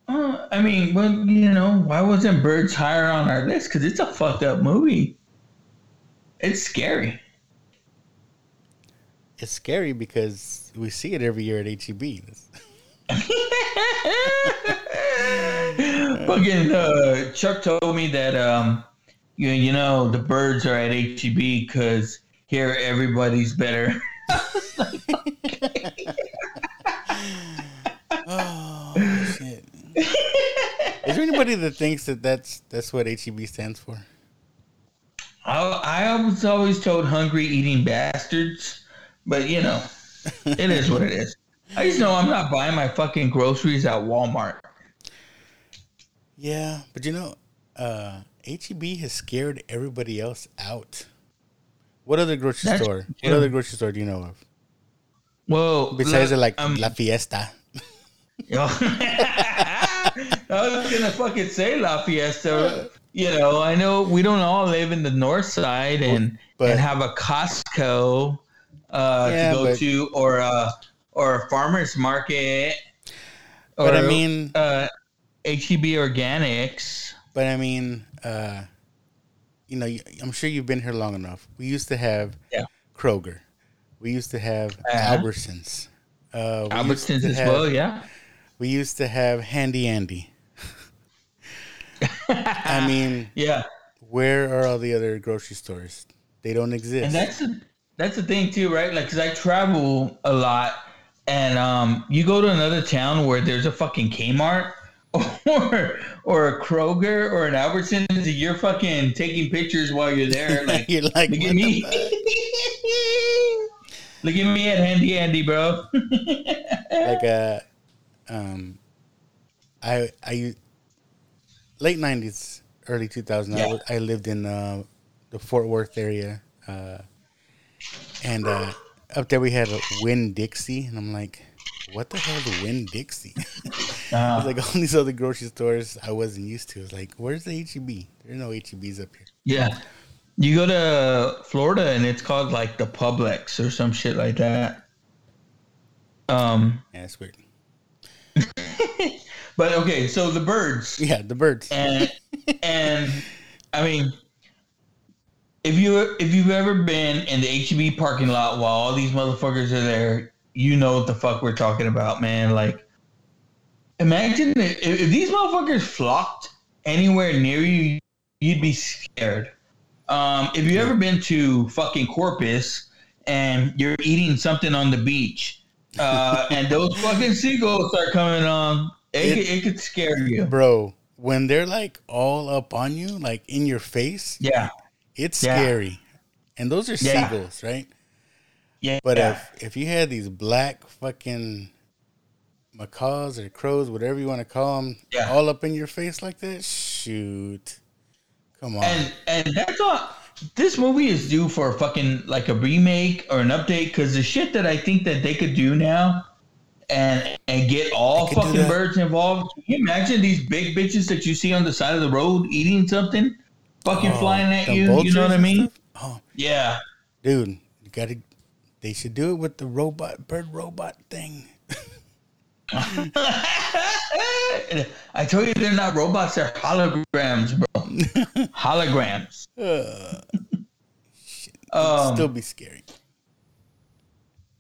Uh, I mean, well, you know, why wasn't Birds higher on our list? Because it's a fucked up movie. It's scary. It's scary because we see it every year at E HEB. Fucking uh, Chuck told me that um, you you know the birds are at HEB because here everybody's better. oh shit! Is there anybody that thinks that that's that's what HEB stands for? I, I was always told hungry eating bastards, but you know, it is what it is. I just know I'm not buying my fucking groceries at Walmart. Yeah, but you know, uh, HEB has scared everybody else out. What other grocery That's store? What other grocery store do you know of? Well, Besides look, it, like um, La Fiesta. I was gonna fucking say La Fiesta. You know, I know we don't all live in the north side and But- and have a Costco uh, Yeah, to go but- to or a or a farmers market. Or, But I mean- uh, HEB Organics. But I mean, uh, you know, I'm sure you've been here long enough. We used to have Yeah. Kroger. We used to have Uh-huh. Albertsons. Uh, Albertsons as have- well, yeah. We used to have Handy Andy. I mean, Yeah. where are all the other grocery stores? They don't exist. And that's the, that's the thing too, right? Like, cause I travel a lot, and um, you go to another town where there's a fucking Kmart or or a Kroger or an Albertsons, you're fucking taking pictures while you're there. Like, You're like, look at me, look at me at Handy Andy, bro. like uh um I I late nineties, early 2000s. I, Yeah. was, I lived in uh, the Fort Worth area, uh, and uh, up there we had a Winn-Dixie, and I'm like, what the hell is Winn-Dixie? Uh, It's like all these other grocery stores I wasn't used to. It's like, where's the HEB? There's no HEBs up here. yeah. You go to Florida and it's called like the Publix or some shit like that. Um, Yeah, that's weird. but okay, so the birds. Yeah, the birds. and and I mean, if you if you've ever been in the HEB parking lot while all these motherfuckers are there, you know what the fuck we're talking about, man. Like, imagine if, if these motherfuckers flocked anywhere near you, you'd be scared. Um, if you've ever been to fucking Corpus and you're eating something on the beach, uh, and those fucking seagulls start coming on, it, It- could- it could scare you. Bro, when they're like all up on you, like in your face, Yeah. it's Yeah. scary. And those are Yeah. seagulls, right? Yeah. But yeah. if if you had these black fucking macaws or crows, whatever you want to call them, Yeah. all up in your face like that, shoot, come on. and and that's all. This movie is due for a fucking like a remake or an update because the shit that I think that they could do now, and and get all They could do fucking birds involved. Can you imagine these big bitches that you see on the side of the road eating something, fucking Oh, flying at you? You know what I mean? Oh, Yeah. dude, you gotta. They should do it with the robot bird robot thing. I told you they're not robots; they're holograms, bro. holograms. Um, Still be scary.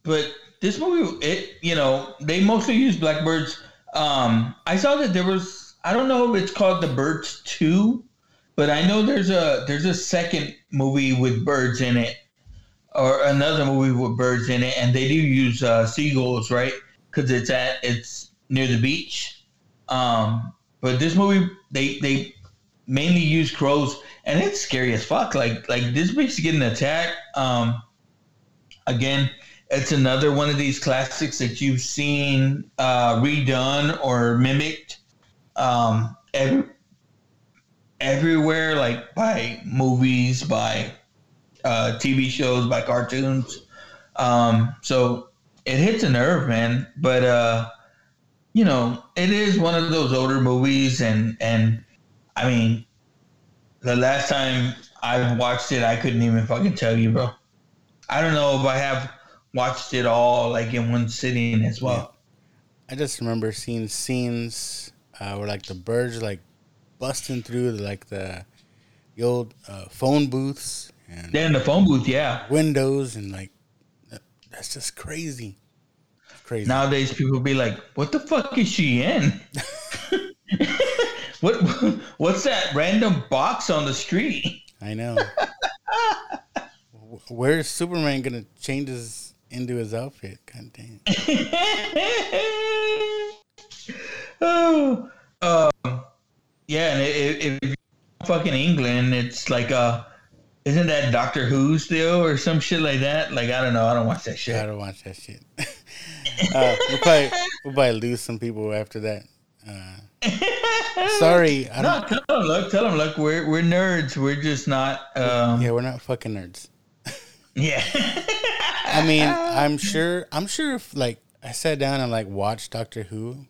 but this movie it you know they mostly use blackbirds. Um i saw that there was i don't know if it's called the birds 2 but i know there's a there's a second movie with birds in it or another movie with birds in it and they do use uh, seagulls right? Because it's at it's near the beach. Um but this movie they they mainly use crows and it's scary as fuck. Like like this bitch getting attacked. Um again, it's another one of these classics that you've seen uh, redone or mimicked um, every, everywhere, like by movies, by uh, TV shows, by cartoons. Um, so it hits a nerve, man. But uh, you know, it is one of those older movies, and and I mean, the last time I watched it, I couldn't even fucking tell you, bro. I don't know if I have watched it all like in one sitting as well. I just remember seeing scenes uh, where like the birds like busting through the, like the the old uh, phone booths and They're in the phone booth, yeah. windows and like that's just crazy. Crazy. Nowadays, people be like, "What the fuck is she in? what What's that random box on the street?" I know. Where's Superman gonna change his into his outfit? God damn. oh, um, yeah, and if, if you're fucking England, it's like uh, isn't that Doctor Who still or some shit like that? Like I don't know, I don't watch that shit. I don't watch that shit. uh, we'll probably we'll probably lose some people after that. Uh, sorry, I don't. tell them, look, tell them, look, we're we're nerds. We're just not. Um, Yeah, we're not fucking nerds. yeah. I mean, I'm sure. I'm sure if like I sat down and like watched Doctor Who,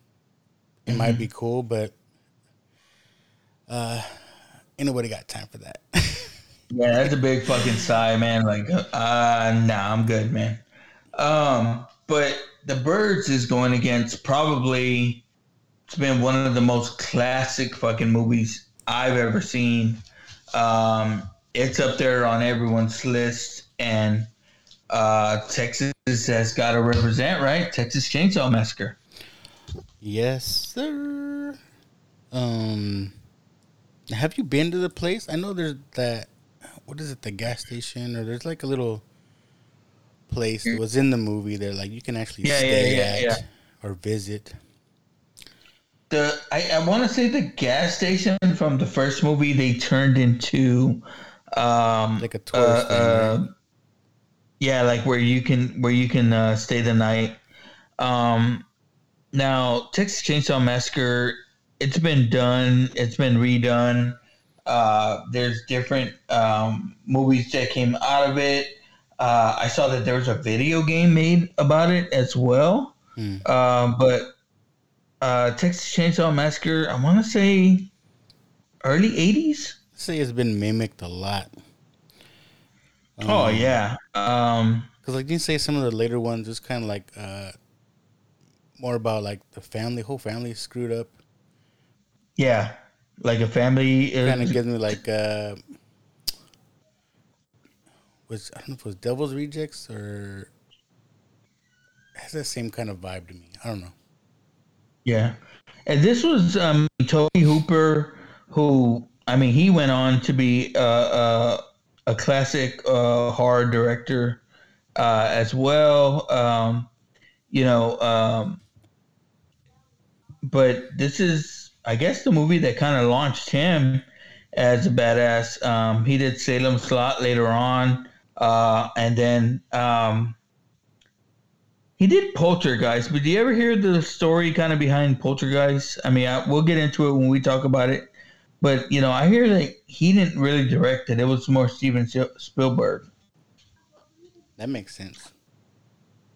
it might be cool, but uh, ain't nobody got time for that. Yeah, that's a big fucking sigh, man. Like, uh, nah, I'm good, man. Um, but the Birds is going against probably it's been one of the most classic fucking movies I've ever seen. Um, it's up there on everyone's list, and uh, Texas has got to represent, right? Texas Chainsaw Massacre. yes, sir. Um, have you been to the place? I know there's that. What is it? The gas station, or there's like a little place that was in the movie. There, like you can actually Yeah, stay yeah, at yeah. or visit. the I, I want to say the gas station from the first movie they turned into um Like a tourist thing, right? Yeah like where you can where you can uh, stay the night um now texas chainsaw massacre it's been done it's been redone Uh, there's different um, movies that came out of it. Uh, I saw that there was a video game made about it as well. Hmm. Uh, but uh, Texas Chainsaw Massacre, I want to say early 80s. say it's been mimicked a lot. Oh, yeah. Um, Because like you say, some of the later ones was kind of like uh, more about like the family, whole family screwed up. yeah. Like a family. Kind of gives me like uh, was I don't know if it was Devil's Rejects or has that same kind of vibe to me. I don't know. Yeah. And this was um, Tobe Hooper, who, I mean, he went on to be uh, uh, a classic uh, horror director uh, as well. Um, you know, um, but this is, I guess, the movie that kind of launched him as a badass. Um, he did Salem's Lot later on. Uh, and then um, he did Poltergeist, but do you ever hear the story kind of behind Poltergeist? I mean, I, we'll get into it when we talk about it. But you know, I hear that he didn't really direct it; it was more Steven Spielberg. That makes sense.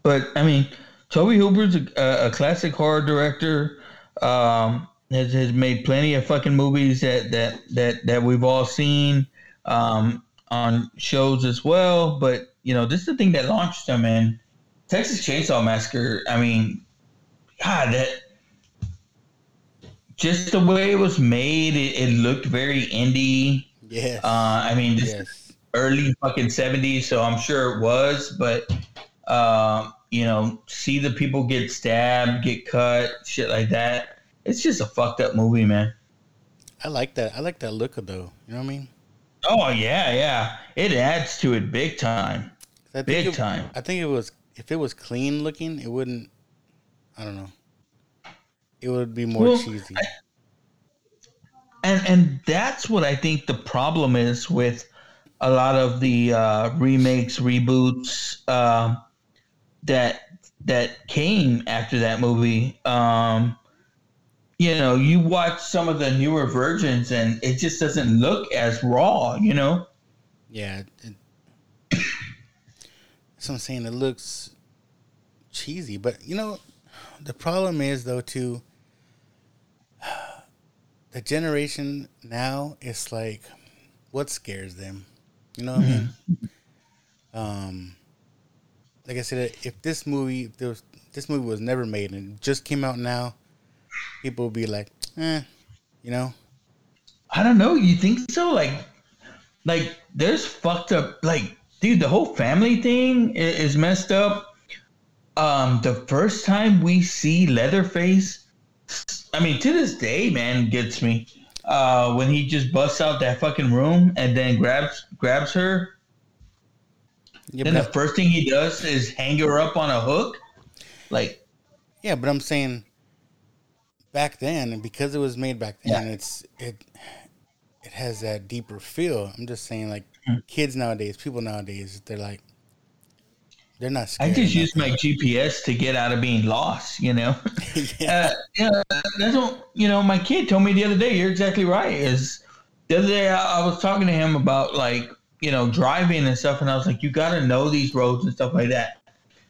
But I mean, Tobe Hooper's a, a classic horror director. Um, has has made plenty of fucking movies that that that that we've all seen um, on shows as well. But you know, this is the thing that launched him in Texas Chainsaw Massacre. I mean, God, that just the way it was made, it, it looked very indie. Yes. Uh, I mean, this Yes. early fucking 70s, so I'm sure it was, but, um, you know, see the people get stabbed, get cut, shit like that. It's just a fucked up movie, man. I like that. I like that look though. You know what I mean? Oh, yeah, yeah. It adds to it big time. Big it- time. I think it was if it was clean looking, it wouldn't. I don't know. It would be more Well, cheesy. and and that's what I think the problem is with a lot of the uh, remakes, reboots um, that that came after that movie. Um, you know, you watch some of the newer versions, and it just doesn't look as raw. You know, yeah. It, that's what I'm saying. It looks cheesy, but you know, the problem is though too. The generation now is like, what scares them? You know what I mean? Um, like I said, if this movie, if there was, this movie was never made and just came out now, people would be like, eh, you know, I don't know. You think so? Like, like there's fucked up. Like, dude, the whole family thing i- is messed up. Um, the first time we see Leatherface, I mean, to this day, man, gets me. Uh, when he just busts out that fucking room and then grabs grabs her, yeah, then the first thing he does is hang her up on a hook. Like, yeah, but I'm saying back then, and because it was made back then, Yeah. it's it it has that deeper feel. I'm just saying, like Mm. kids nowadays, people nowadays, they're like they're not I just use my GPS to get out of being lost, you know. yeah. uh, yeah, that's what you know. My kid told me the other day. You're exactly right. Is the other day I, I was talking to him about like you know driving and stuff, and I was like, you got to know these roads and stuff like that.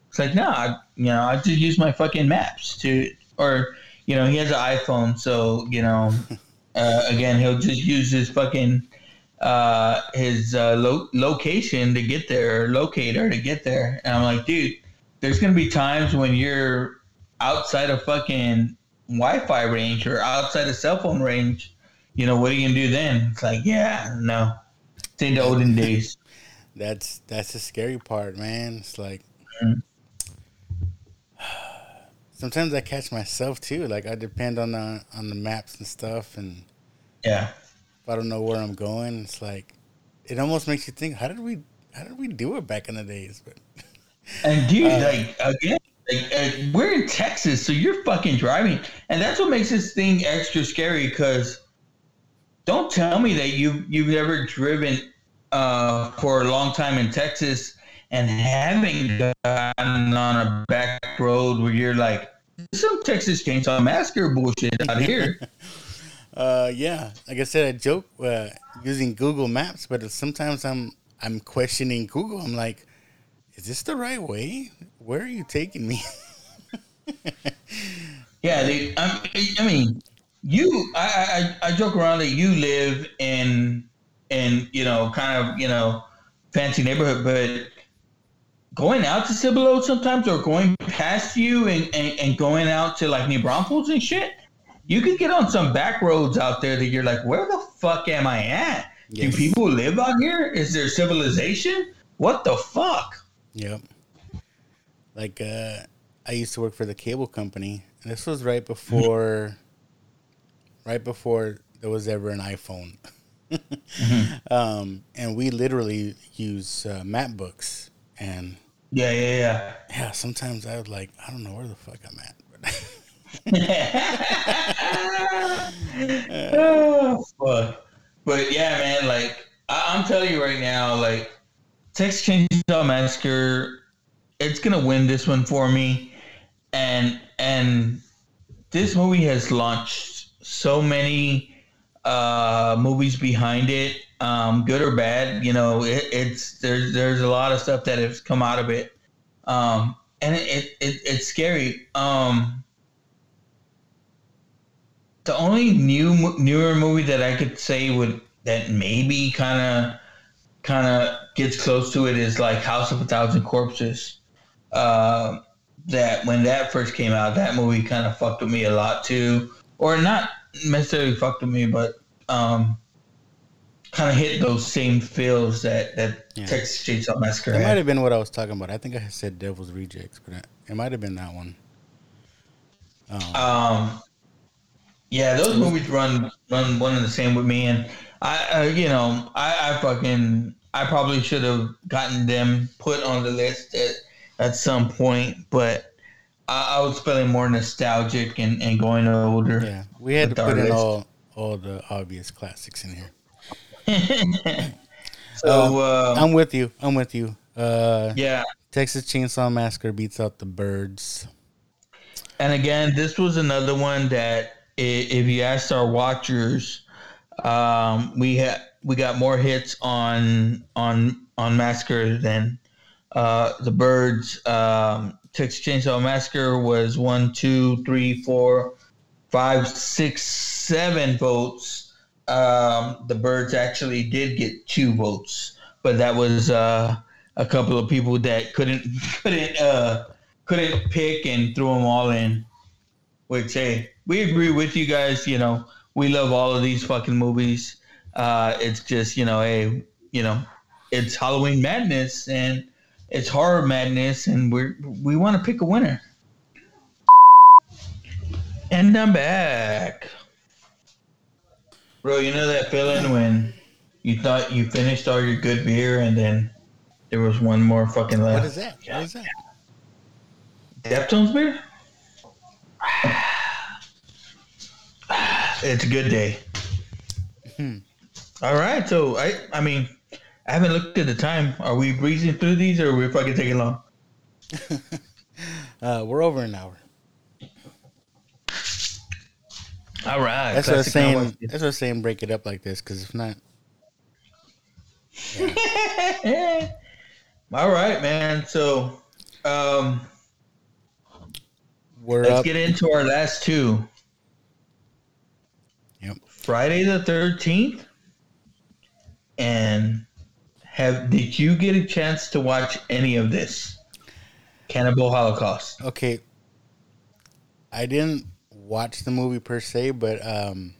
It's like, no, I, you know, I just use my fucking maps to, or you know, he has an iPhone, so you know, uh, again, he'll just use his fucking uh, his uh, lo- location to get there, or locator to get there. And I'm like, dude, there's gonna be times when you're outside of fucking Wi-Fi range or outside of cell phone range. You know, what are you gonna do then? It's like, yeah, no, it's in the olden days. That's that's the scary part, man. It's like Mhm. sometimes I catch myself too. Like I depend on the on the maps and stuff, and Yeah, I don't know where I'm going, it's like it almost makes you think, how did we how did we do it back in the days? But and dude, like again, like, uh, we're in Texas, so you're fucking driving, and that's what makes this thing extra scary. Because don't tell me that you you've never driven uh, for a long time in Texas and having gotten on a back road where you're like, some Texas Chainsaw Massacre bullshit out here. Uh, yeah, like I said, I joke uh, using Google Maps, but sometimes I'm I'm questioning Google. I'm like, is this the right way? Where are you taking me? Yeah, dude. I, I mean, you. I, I I joke around that you live in in you know kind of you know fancy neighborhood, but going out to Cibolo sometimes or going past you and, and, and going out to like New Braunfels and shit, you could get on some back roads out there that you're like, where the fuck am I at? Yes. Do people live out here? Is there civilization? What the fuck? Yep. Like uh, I used to work for the cable company. And this was right before, right before there was ever an iPhone. um, and we literally use uh, map books. And Yeah, yeah, yeah. yeah, sometimes I was like, I don't know where the fuck I'm at. oh, fuck. But yeah, man, like I- I'm telling you right now, like Texas Chainsaw Massacre, it's gonna win this one for me, and and this movie has launched so many uh, movies behind it, um, good or bad. You know, it, it's there's there's a lot of stuff that has come out of it, um, and it, it it's scary. Um, the only new newer movie that I could say would that maybe kind of kind of gets close to it is like House of a Thousand Corpses. Uh, that when that first came out, that movie kind of fucked with me a lot too, or not necessarily fucked with me, but um, kind of hit those same feels that that Yeah. Texas Chainsaw Massacre It might have been what I was talking about. I think I said Devil's Rejects, but it might have been that one. Um, Um, yeah, those movies run run one and the same with me, and I, uh, you know, I, I fucking, I probably should have gotten them put on the list at at some point, but I, I was feeling more nostalgic and, and going older. yeah, we had to put in list. all all the obvious classics in here. So uh, I'm with you. I'm with you. Uh, yeah, Texas Chainsaw Massacre beats out the Birds. And again, this was another one that if you asked our watchers, um, we had we got more hits on on on Massacre than uh, the Birds. Um, Texas Chainsaw Massacre was one, two, three, four, five, six, seven votes. Um, the Birds actually did get two votes, but that was uh, a couple of people that couldn't couldn't uh, couldn't pick and threw them all in. Which hey, we agree with you guys. You know, we love all of these fucking movies. Uh, it's just you know, hey, you know, it's Halloween madness and it's horror madness, and we're we want to pick a winner. And I'm back, bro. You know that feeling when you thought you finished all your good beer and then there was one more fucking left. What is that? What is that? Deftones beer? It's a good day. All right, so I I mean, I haven't looked at the time. Are we breezing through these, or are we fucking taking long? Uh, we're over an hour. All right, That's what I'm saying. Cowboys. That's what I'm saying. Break it up like this, because if not, All right, man. So, um, we're let's up. get into our last two. Friday the thirteenth, and have did you get a chance to watch any of this? Cannibal Holocaust. Okay. I didn't watch the movie per se, but um,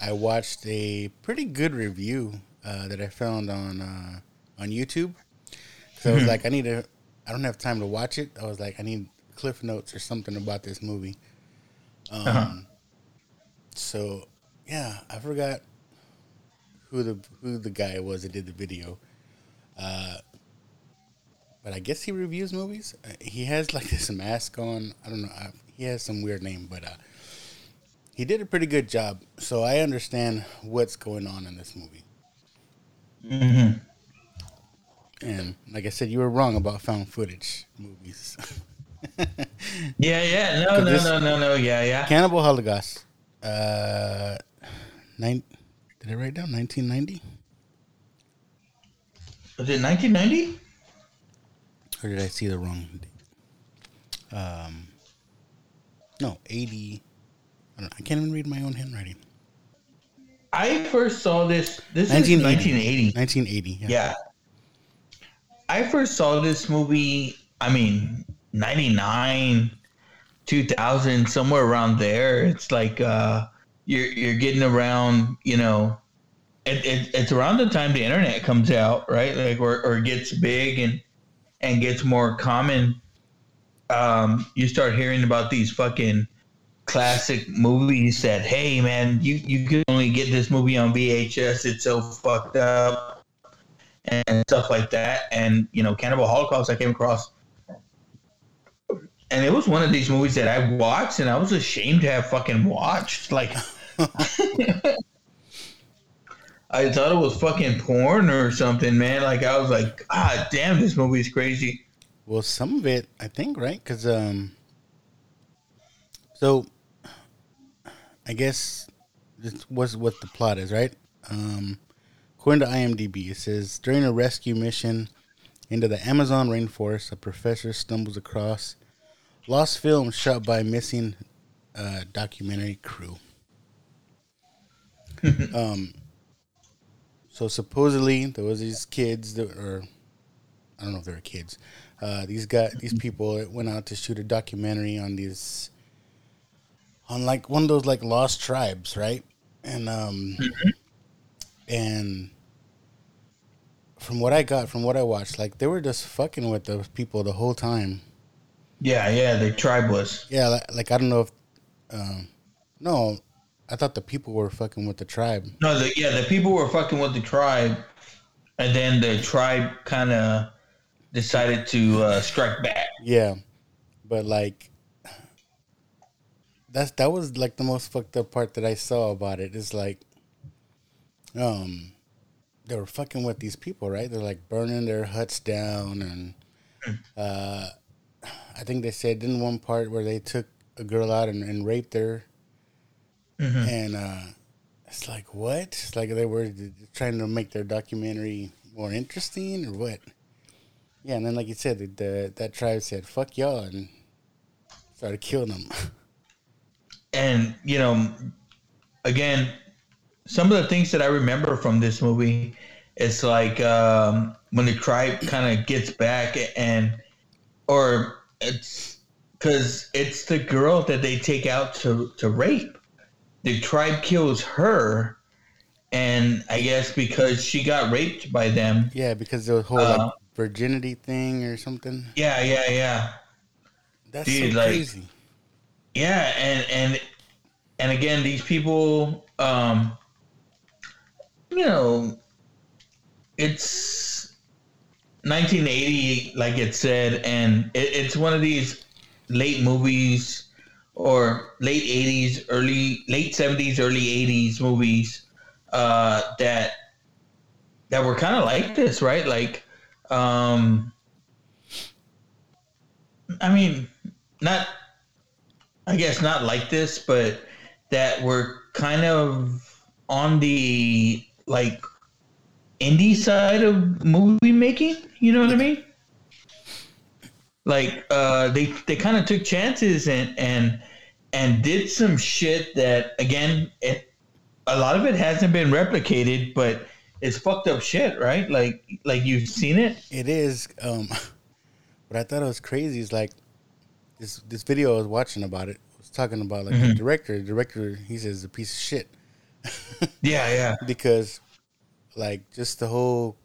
I watched a pretty good review uh, that I found on uh, on YouTube. So I was like, I need to. I don't have time to watch it. I was like, I need cliff notes or something about this movie. Um, Uh-huh. So yeah, I forgot who the who the guy was that did the video. Uh, but I guess he reviews movies. Uh, he has like this mask on. I don't know. I, he has some weird name, but uh, he did a pretty good job. So I understand what's going on in this movie. Mm-hmm. And like I said, you were wrong about found footage movies. Yeah, yeah. no, no, this- no, no, no. Yeah, yeah. Cannibal Holocaust. Uh, nine. Did I write down 1990? Was it 1990? Or did I see the wrong? date? Um, no, 80. I, don't, I can't even read my own handwriting. I first saw this. This 1980. is 1980. 1980. Yeah. Yeah. I first saw this movie, I mean, 99, 2000, somewhere around there. It's like uh, you're, you're getting around, you know, it, it, it's around the time the internet comes out, right? Like, or, or gets big and, and gets more common. Um, you start hearing about these fucking classic movies that, hey, man, you, you could only get this movie on VHS. It's so fucked up and stuff like that. And you know, Cannibal Holocaust I came across, and it was one of these movies that I watched, and I was ashamed to have fucking watched. Like, I thought it was fucking porn or something, man. Like, I was like, ah, damn, this movie is crazy. Well, some of it, I think, right? Because, um, so I guess this was what the plot is, right? Um, according to IMDb, it says during a rescue mission into the Amazon rainforest, a professor stumbles across lost film shot by missing uh, documentary crew. um, so supposedly there was these kids that, or I don't know if they were kids. Uh, these guys, these people went out to shoot a documentary on these, on like one of those like lost tribes, right? And um, and from what I got, from what I watched, like they were just fucking with the people the whole time. Yeah, yeah, the tribe was. Yeah, like, like I don't know if, um, no, I thought the people were fucking with the tribe. No, the, yeah, the people were fucking with the tribe, and then the tribe kind of decided to uh, strike back. Yeah, but like that's that was like the most fucked up part that I saw about it. it. Is like, um, they were fucking with these people, right? They're like burning their huts down, and uh, I think they said in one part where they took a girl out and, and raped her, and uh, it's like what? It's like they were trying to make their documentary more interesting, or what? Yeah, and then like you said, the, the that tribe said "fuck y'all" and started killing them. and you know, again, some of the things that I remember from this movie, it's like um, when the tribe kind of gets back and, or it's because it's the girl that they take out to to rape. The tribe kills her, and I guess because she got raped by them. yeah, because the whole Uh, like virginity thing or something. Yeah, yeah, yeah. That's dude, so like- crazy. Yeah, and and and again, these people, um, you know, it's 1980, like it said, and it, it's one of these late movies or late 80s, early late 70s, early 80s movies uh, that that were kind of like this, right? Like, um, I mean, not I guess not like this, but that were kind of on the like indie side of movie making. You know what I mean? Like uh, they they kind of took chances and and and did some shit that again, it, a lot of it hasn't been replicated, but it's fucked up shit, right? Like like you've seen it. It is. Um, what I thought it was crazy is like this this video I was watching about it was talking about like the director. The director he says a piece of shit Yeah, yeah. because like just the whole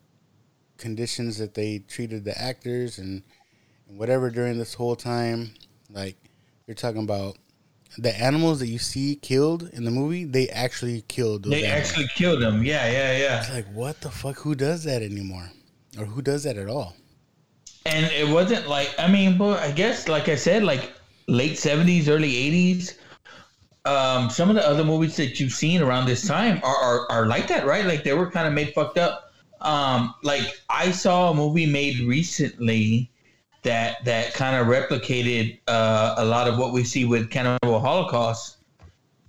conditions that they treated the actors and, and whatever during this whole time. Like you're talking about the animals that you see killed in the movie. They actually killed. Those They animals. actually killed him. Yeah, yeah, yeah. It's like what the fuck? Who does that anymore? Or who does that at all? and it wasn't like I mean, but I guess like I said, like late seventies, early eighties. Um, some of the other movies that you've seen around this time are, are, are like that, right? Like they were kind of made fucked up. Um, like I saw a movie made recently that that kind of replicated uh, a lot of what we see with Cannibal Holocaust,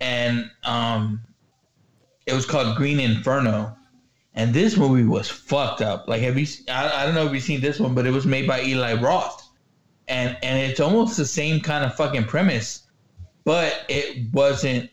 and um, it was called Green Inferno. And this movie was fucked up. Like, have you? I, I don't know if you've seen this one, but it was made by Eli Roth, and and it's almost the same kind of fucking premise, but it wasn't,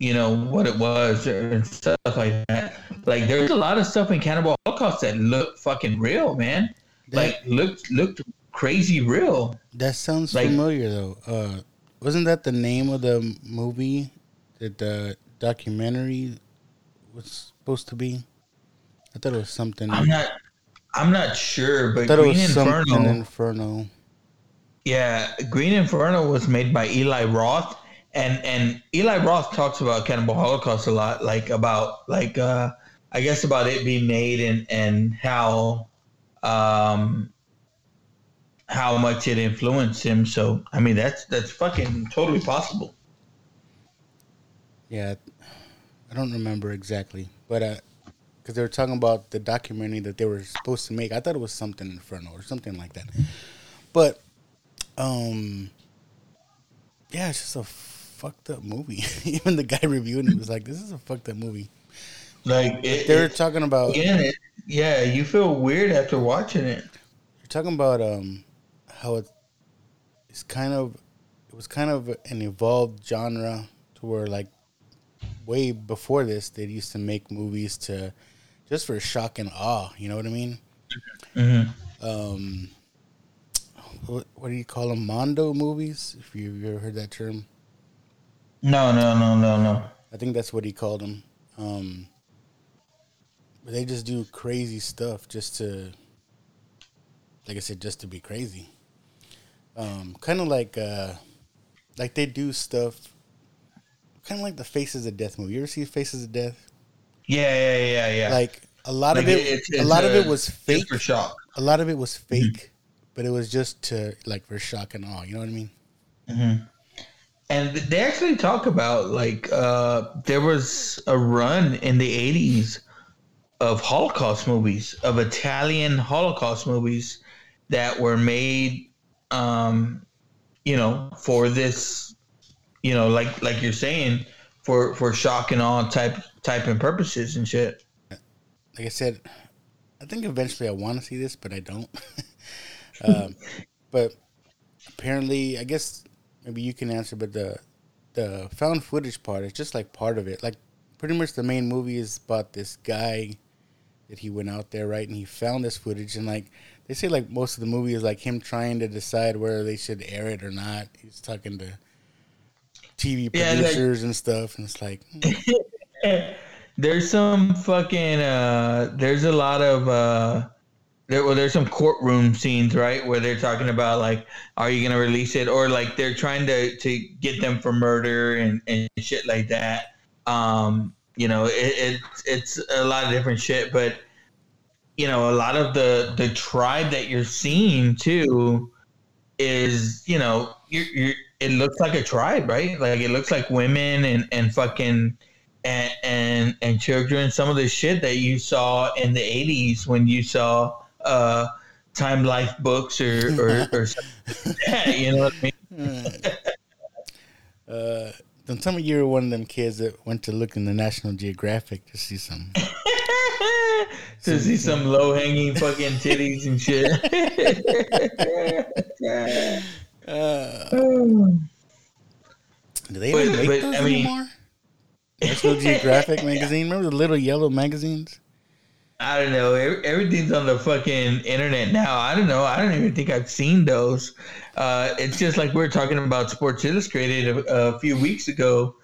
you know, what it was and stuff like that. Like, there's a lot of stuff in Cannibal Holocaust that looked fucking real, man. Like, looked looked crazy real. That sounds Like- familiar though. Uh, wasn't that the name of the movie that the documentary was supposed to be? I thought it was something. I'm not. I'm not sure, but Green was Inferno. Inferno. Yeah, Green Inferno was made by Eli Roth, and and Eli Roth talks about Cannibal Holocaust a lot, like about like uh, I guess about it being made and and how um how much it influenced him. So I mean that's that's fucking totally possible. Yeah, I don't remember exactly, but uh, because they were talking about the documentary that they were supposed to make, I thought it was something Inferno or something like that. But, um, yeah, it's just a fucked up movie. Even the guy reviewing it was like, "This is a fucked up movie." Like it, They were it- talking about again, it, yeah, you feel weird after watching it. You're talking about um how it, it's kind of it was kind of an evolved genre to where like way before this they used to make movies to just for shock and awe. You know what I mean? Mm-hmm. Um, what, what do you call them? Mondo movies? If you you ever heard that term, No, no, no, no, no. I think that's what he called them. Um, but they just do crazy stuff just to, like I said, just to be crazy. Um, kind of like, uh, like they do stuff, kind of like the Faces of Death movie. You ever see Faces of Death? Yeah, yeah, yeah, yeah. Like a lot of Like, it, it's- a lot of it was fake. for shock. A lot of it was fake, but it was just to like for shock and awe. You know what I mean? Mm-hmm. And they actually talk about like uh, there was a run in the '80s of Holocaust movies, of Italian Holocaust movies that were made, um, you know, for this, you know, like like you're saying, for for shock and awe type type and purposes and shit. like I said, I think eventually I want to see this, but I don't. um, but apparently, I guess maybe you can answer. But the the found footage part is just like part of it. Like pretty much the main movie is about this guy that he went out there right, and he found this footage, and like they say, like most of the movie is like him trying to decide whether they should air it or not. He's talking to TV Yeah, like- producers and stuff, and it's like. hmm. There's some fucking uh there's a lot of uh there well there's some courtroom scenes, right, where they're talking about like are you gonna release it or like they're trying to to get them for murder and, and shit like that. Um, you know, it, it it's a lot of different shit, but you know, a lot of the the tribe that you're seeing too is, you know, you're, you're it looks like a tribe, right? Like it looks like women and and fucking and and and children. Some of the shit that you saw in the '80s when you saw uh, Time Life books or or, or something like that, you know what I mean? Uh, don't tell me you were one of them kids that went to look in the National Geographic to see some. to see some low hanging fucking titties and shit. Uh. Do they But- make but, those I mean- anymore? National Geographic magazine. Remember the little yellow magazines? I don't know. Everything's on the fucking internet now. I don't know. I don't even think I've seen those. Uh, it's just like we were talking about Sports Illustrated a, a few weeks ago.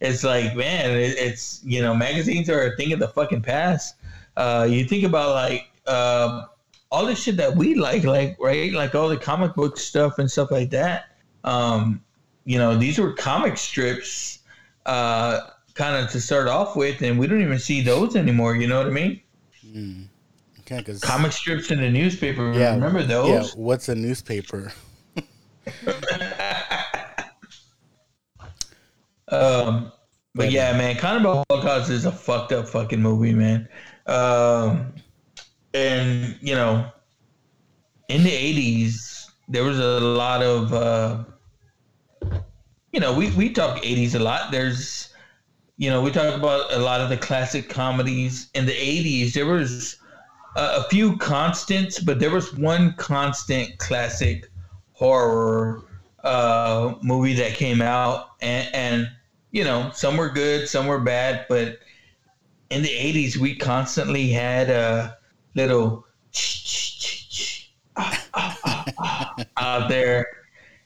It's like, man, it, it's you know, magazines are a thing of the fucking past. Uh, you think about like um, all the shit that we like, like right, like all the comic book stuff and stuff like that. Um, you know, these were comic strips, uh, kind of to start off with, and we don't even see those anymore. You know what I mean? Okay, because comic strips in the newspaper. yeah, remember those? Yeah, what's a newspaper? Um, but yeah, man, Cannibal Holocaust is a fucked up fucking movie, man. Um, and you know, in the '80s, there was a lot of, uh, you know, we we talk '80s a lot. There's you know, we talk about a lot of the classic comedies in the '80s. There was a, a few constants, but there was one constant classic horror uh, movie that came out, and, and you know, some were good, some were bad, but in the '80s, we constantly had a little out there,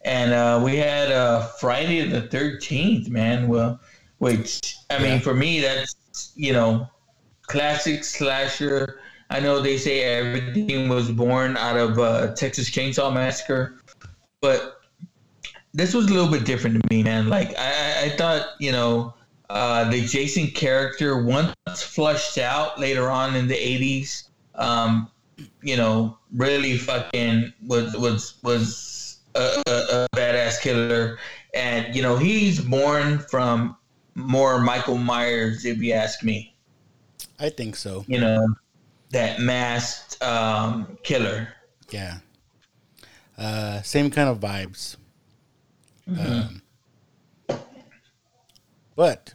and uh, we had uh, Friday the Thirteenth. Man, well, which I mean, for me, that's you know, classic slasher. I know they say everything was born out of uh, Texas Chainsaw Massacre, but this was a little bit different to me, man. Like I, I thought, you know, uh, the Jason character once flushed out later on in the '80s, um, you know, really fucking was was was a, a, a badass killer, and you know he's born from more Michael Myers, if you ask me. I think so. You know, that masked um, killer. Yeah. Uh, same kind of vibes. Um, but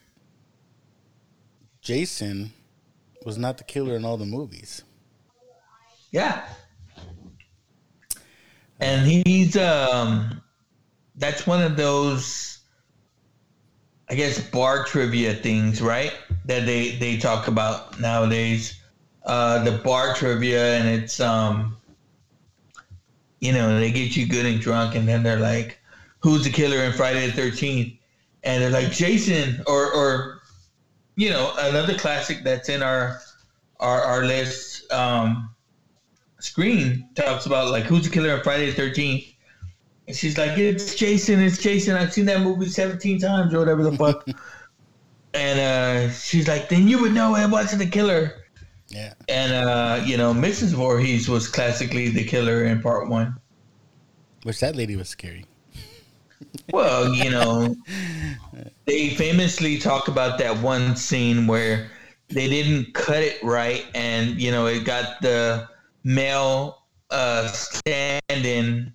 Jason was not the killer in all the movies. Yeah. And he's um that's one of those I guess bar trivia things, right? That they they talk about nowadays. Uh the bar trivia and it's um you know, they get you good and drunk and then they're like, Who's the killer in Friday the thirteenth? And they're like, Jason or or you know, another classic that's in our our, our list, um, Scream talks about like who's the killer on Friday the Thirteenth, and she's like, "It's Jason, it's Jason. I've seen that movie seventeen times or whatever the fuck." and uh, she's like, "Then you would know it wasn't the killer." Yeah. And uh, you know, Mrs. Voorhees was classically the killer in part one. Which that lady was scary. Well, you know, they famously talk about that one scene where they didn't cut it right, and you know, it got the male uh, stand-in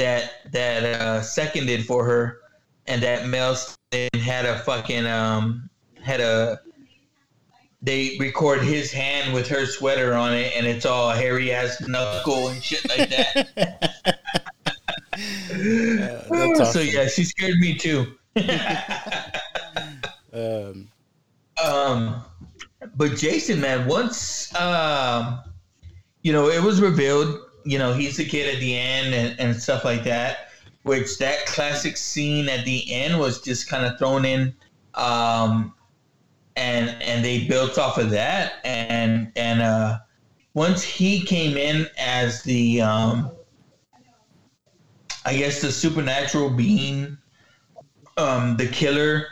that that uh, seconded for her, and that male had a fucking um had a they record his hand with her sweater on it, and it's all hairy ass knuckle and shit like that. that's So yeah, she scared me too. Um, Um, but Jason, man, once um, you know, it was revealed, you know, he's the kid at the end and, and stuff like that. Which that classic scene at the end was just kind of thrown in, um, and and they built off of that. And and uh, once he came in as the, um, I guess the supernatural being, um, the killer,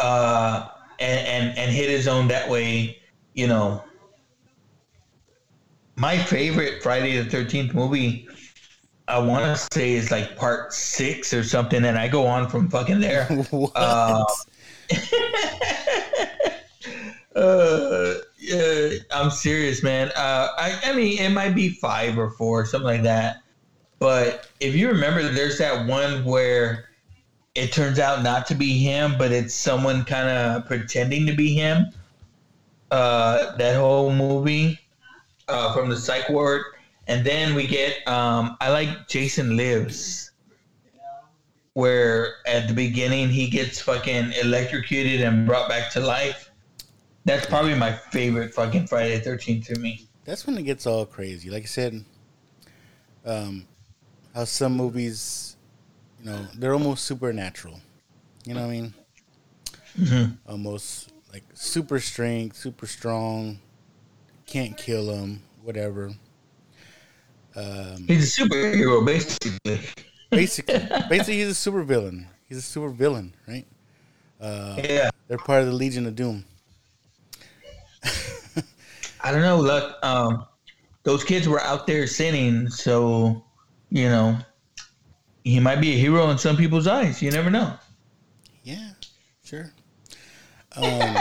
uh, and, and and hit his own that way, you know. My favorite Friday the Thirteenth movie, I want to say is like part six or something, and I go on from fucking there. what? Uh, uh, yeah, I'm serious, man. Uh, I, I mean, it might be five or four, something like that. But if you remember, there's that one where it turns out not to be him, but it's someone kind of pretending to be him. Uh, that whole movie uh, from the psych ward, and then we get um, I like Jason Lives, where at the beginning he gets fucking electrocuted and brought back to life. That's probably my favorite fucking Friday the Thirteenth to me. that's when it gets all crazy. Like I said, um, how some movies, you know, they're almost supernatural. You know what I mean? Almost like super strength, super strong. Can't kill him, whatever. Um, He's a superhero, basically. basically, basically, he's a super villain. He's a super villain, right? Uh, Yeah. They're part of the Legion of Doom. I don't know. Look, um, those kids were out there sinning, so you know he might be a hero in some people's eyes. You never know. Yeah, sure. Um,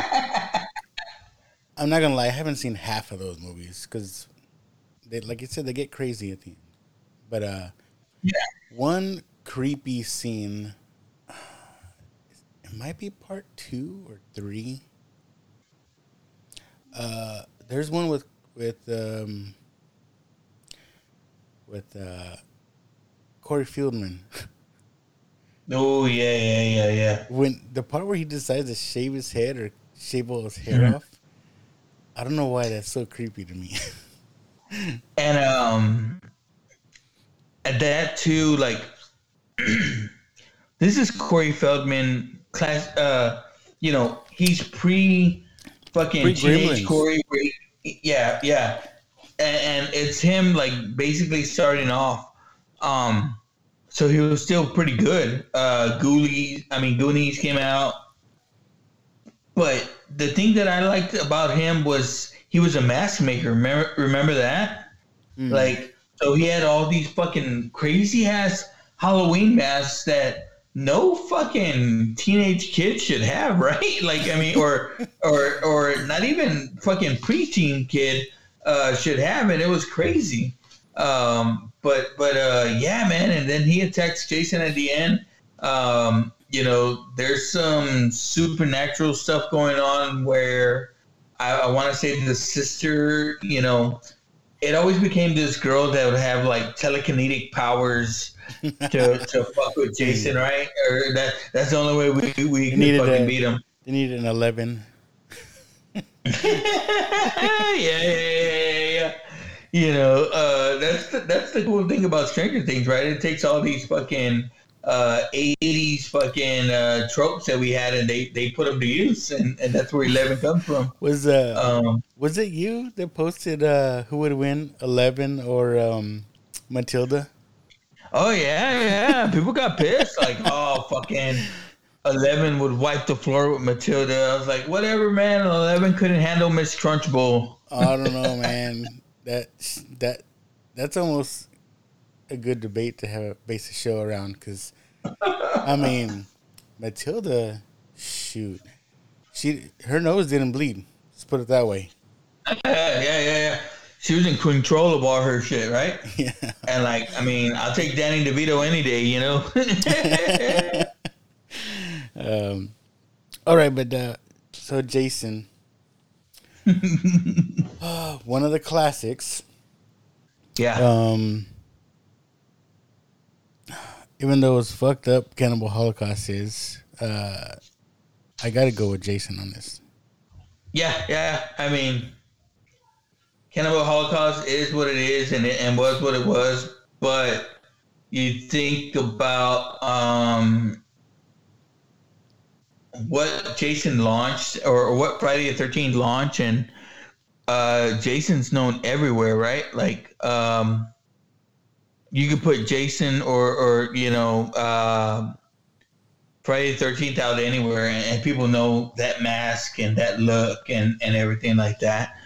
I'm not gonna lie, I haven't seen half of those movies because, they, like you said, they get crazy at the end. But uh, Yeah. one creepy scene. It might be part two or three. Uh, there's one with with um, with uh, Corey Feldman. Oh yeah, yeah, yeah, yeah. When the part where he decides to shave his head or shave all his hair Mhm. off, I don't know why that's so creepy to me. And um, at that too, like this is Corey Feldman class. Uh, you know, he's pre fucking Pre-Gremlins. teenage Corey. Yeah, yeah, and, and it's him like basically starting off. Um, so he was still pretty good. Uh, Ghoulies, I mean Goonies came out, but the thing that I liked about him was he was a mask maker. Remember, remember that? Like, so he had all these fucking crazy ass Halloween masks that no fucking teenage kid should have, right? Like, I mean, or or or not even fucking preteen kid uh, should have and It was crazy. Um, but but uh, yeah, man. And then he attacks Jason at the end. Um, you know, there's some supernatural stuff going on where I, I want to say the sister, you know, it always became this girl that would have like telekinetic powers to, to fuck with Jason, right? Or that that's the only way we we needed fucking a- beat him. they needed an eleven. yeah, yeah, yeah, yeah. You know, uh, that's the, that's the cool thing about Stranger Things, right? It takes all these fucking uh, 80s fucking uh, tropes that we had and they, they put them to use, and, and that's where Eleven comes from. Was uh Um, was it you that posted uh who would win Eleven or um Matilda? Oh yeah, yeah. People got pissed. Like, oh fucking Eleven would wipe the floor with Matilda. I was like, whatever, man. Eleven couldn't handle Miss Trunchbull. I don't know, man. That that that's almost a good debate to have a base a show around because I mean Matilda, shoot, she her nose didn't bleed. Let's put it that way. Yeah, yeah, yeah, yeah. She was in control of all her shit, right? Yeah. And like, I mean, I'll take Danny DeVito any day, you know. Um, all right, but uh, so Jason, uh, one of the classics. yeah. Um, even though it's fucked up, Cannibal Holocaust is. Uh, I got to go with Jason on this. Yeah, yeah. I mean, Cannibal Holocaust is what it is, and it and was what it was. But you think about um, what Jason launched, or, or what Friday the Thirteenth launched, and uh, Jason's known everywhere, right? Like, um, you could put Jason or or you know. Uh, Friday the Thirteenth out anywhere, and, and people know that mask and that look and and everything like that.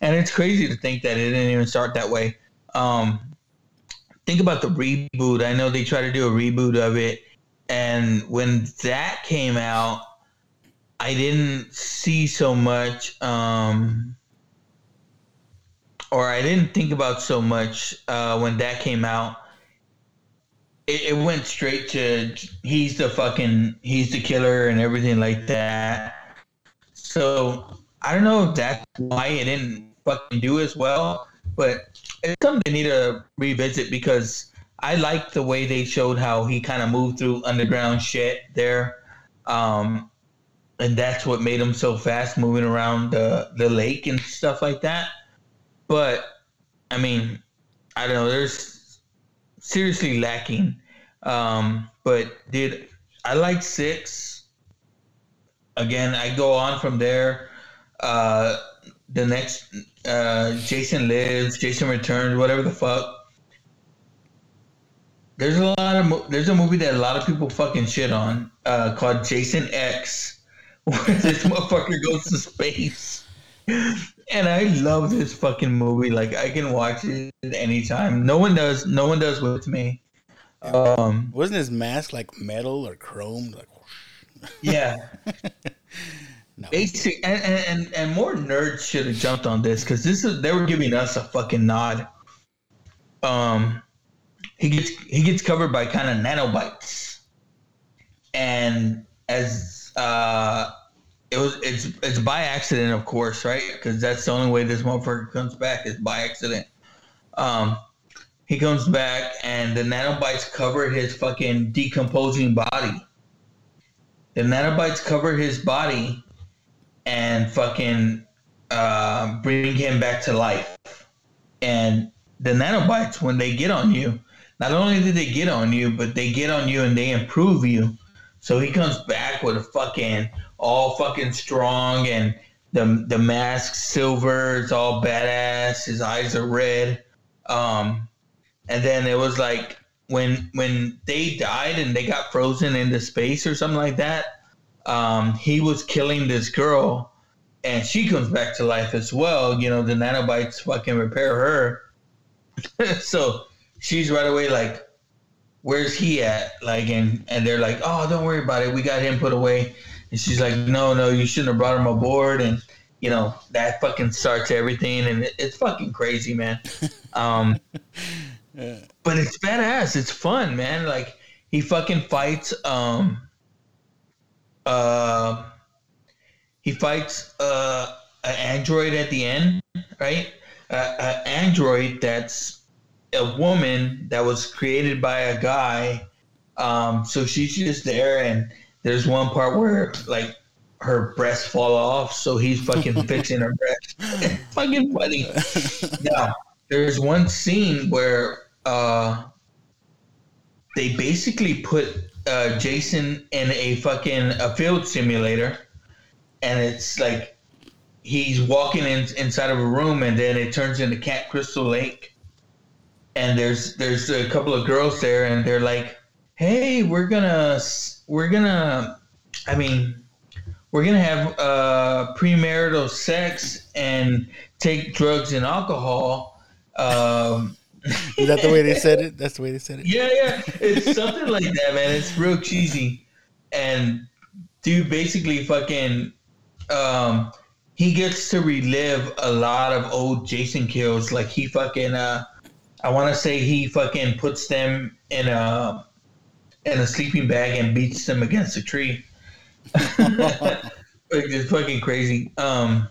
And it's crazy to think that it didn't even start that way. Um, think about the reboot. I know they tried to do a reboot of it, and when that came out, I didn't see so much, um, or I didn't think about so much uh, when that came out it, it went straight to he's the fucking he's the killer and everything like that. So I don't know if that's why it didn't fucking do as well, but it's something they need to revisit because I like the way they showed how he kind of moved through underground shit there, um, and that's what made him so fast moving around the the lake and stuff like that. But I mean, I don't know. There's seriously lacking. Um, but did I like six? Again, I go on from there. Uh, the next, uh, Jason lives, Jason returns, whatever the fuck. There's a lot of there's a movie that a lot of people fucking shit on uh, called Jason X, where this motherfucker goes to space. And I love this fucking movie. Like I can watch it anytime. No one does. No one does with me. Um, Wasn't his mask like metal or chrome? Like, yeah. Basic and, and, and, and more nerds should have jumped on this because this is they were giving us a fucking nod. Um, he gets he gets covered by kind of nanobites, and as uh, it was it's it's by accident, of course, right? Because that's the only way this motherfucker comes back is by accident. Um, he comes back and the nanobites cover his fucking decomposing body. The nanobites cover his body and fucking uh, bring him back to life. And the nanobites, when they get on you, not only do they get on you, but they get on you and they improve you. So he comes back with a fucking all fucking strong and the the mask silver, it's all badass. His eyes are red. Um, and then it was like when when they died and they got frozen into space or something like that. Um, he was killing this girl, and she comes back to life as well. You know, the nanobites fucking repair her, so she's right away like, "Where's he at?" Like, and and they're like, "Oh, don't worry about it. We got him put away." And she's like, "No, no, you shouldn't have brought him aboard." And you know that fucking starts everything, and it, it's fucking crazy, man. Um, but it's badass. It's fun, man. Like he fucking fights. Um, uh, he fights uh, an android at the end, right? Uh, an android that's a woman that was created by a guy. Um, so she's just there, and there's one part where like her breasts fall off, so he's fucking fixing her breasts. fucking funny. Now, there's one scene where uh, they basically put uh, Jason in a fucking a field simulator, and it's like he's walking in, inside of a room, and then it turns into Camp Crystal Lake, and there's there's a couple of girls there, and they're like, "Hey, we're gonna we're gonna, I mean." We're gonna have uh, premarital sex and take drugs and alcohol. Um, Is that the way they said it? That's the way they said it. Yeah, yeah. It's something like that, man. It's real cheesy. And dude basically fucking um he gets to relive a lot of old Jason kills. Like he fucking uh I wanna say he fucking puts them in a in a sleeping bag and beats them against a tree. it's fucking crazy. Um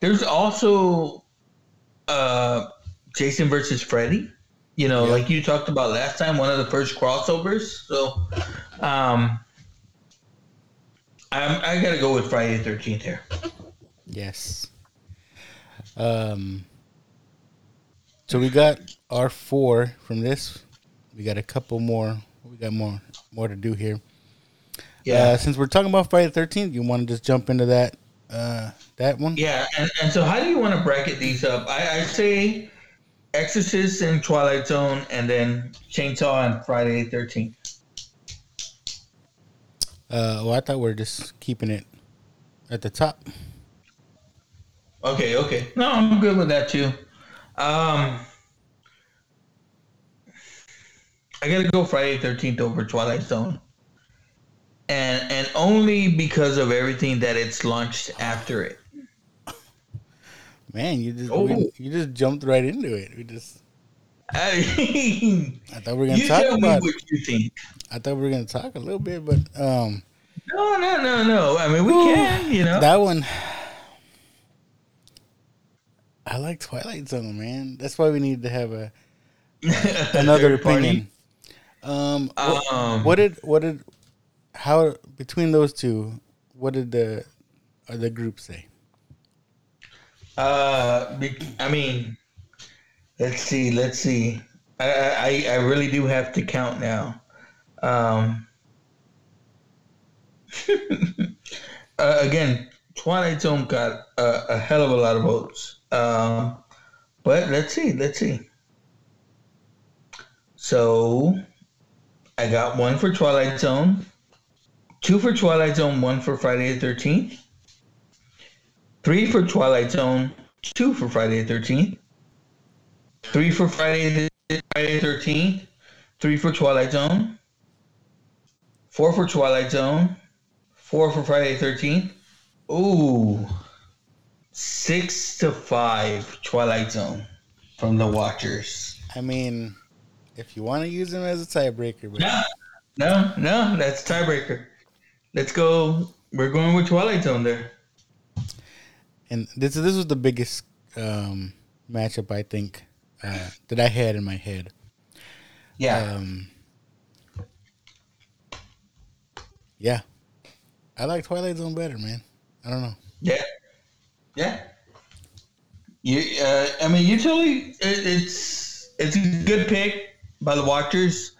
there's also uh Jason versus Freddy. You know, yeah. like you talked about last time, one of the first crossovers. So, um, I'm, I got to go with Friday the Thirteenth here. Yes. Um. So we got our four from this. We got a couple more. Got more more to do here. Yeah. Uh, since we're talking about Friday the Thirteenth, you want to just jump into that uh, that one? Yeah. And, and so, how do you want to bracket these up? I, I say Exorcist and Twilight Zone, and then Chainsaw and Friday the Thirteenth. Uh, well, I thought we are just keeping it at the top. Okay, okay. No, I'm good with that too. Um, I gotta go Friday Thirteenth over Twilight Zone, and and only because of everything that it's launched after it. Man, you just oh. we, you just jumped right into it. We just. I, mean, I thought we were gonna talk about. what you think? I thought we were gonna talk a little bit, but um. No, no, no, no. I mean, we can. You know that one. I like Twilight Zone, man. That's why we need to have a another opinion. Um, what, um, what did what did how between those two? What did the uh, the group say? Uh, I mean, let's see, let's see. I, I, I really do have to count now. Um, uh, again, Twilight Zone got a, a, hell of a lot of votes. Um, but let's see, let's see. So I got one for Twilight Zone, two for Twilight Zone, one for Friday the 13th, Three for Twilight Zone, two for Friday the 13th, three for Friday the, Friday the 13th, three for Twilight Zone, four for Twilight Zone, four for Friday the 13th. Ooh, six to five Twilight Zone from the Watchers. I mean, if you want to use them as a tiebreaker, but no, no, no, that's tiebreaker. Let's go we're going with Twilight Zone there. And this this was the biggest um, matchup I think uh, that I had in my head. Yeah. Um, yeah, I like Twilight Zone better, man. I don't know. Yeah. Yeah. You, uh, I mean, usually it, it's it's a good pick by the watchers.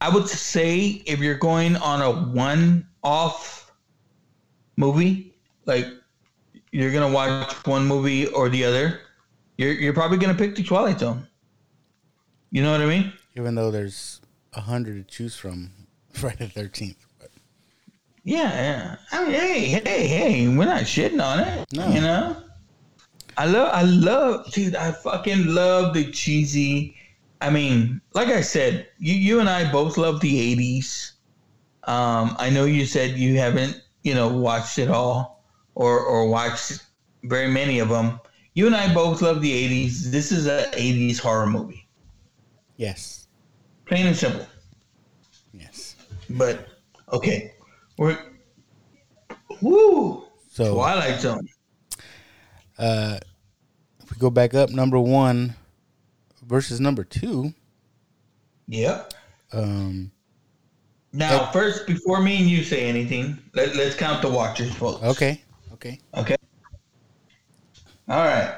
I would say if you're going on a one-off movie, like you're gonna watch one movie or the other, you're you're probably gonna pick the Twilight Zone. You know what I mean? Even though there's a hundred to choose from, Friday the Thirteenth. Yeah, yeah. I mean, hey, hey, hey, we're not shitting on it. No. You know? I love, I love, dude, I fucking love the cheesy. I mean, like I said, you, you and I both love the 80s. Um, I know you said you haven't, you know, watched it all or, or watched very many of them. You and I both love the 80s. This is a 80s horror movie. Yes. Plain and simple. Yes. But, okay. We're, woo! So Twilight Zone. Uh, if we go back up, number one versus number two. Yep. Um. Now, first, before me and you say anything, let, let's count the watchers votes. Okay. Okay. Okay. All right.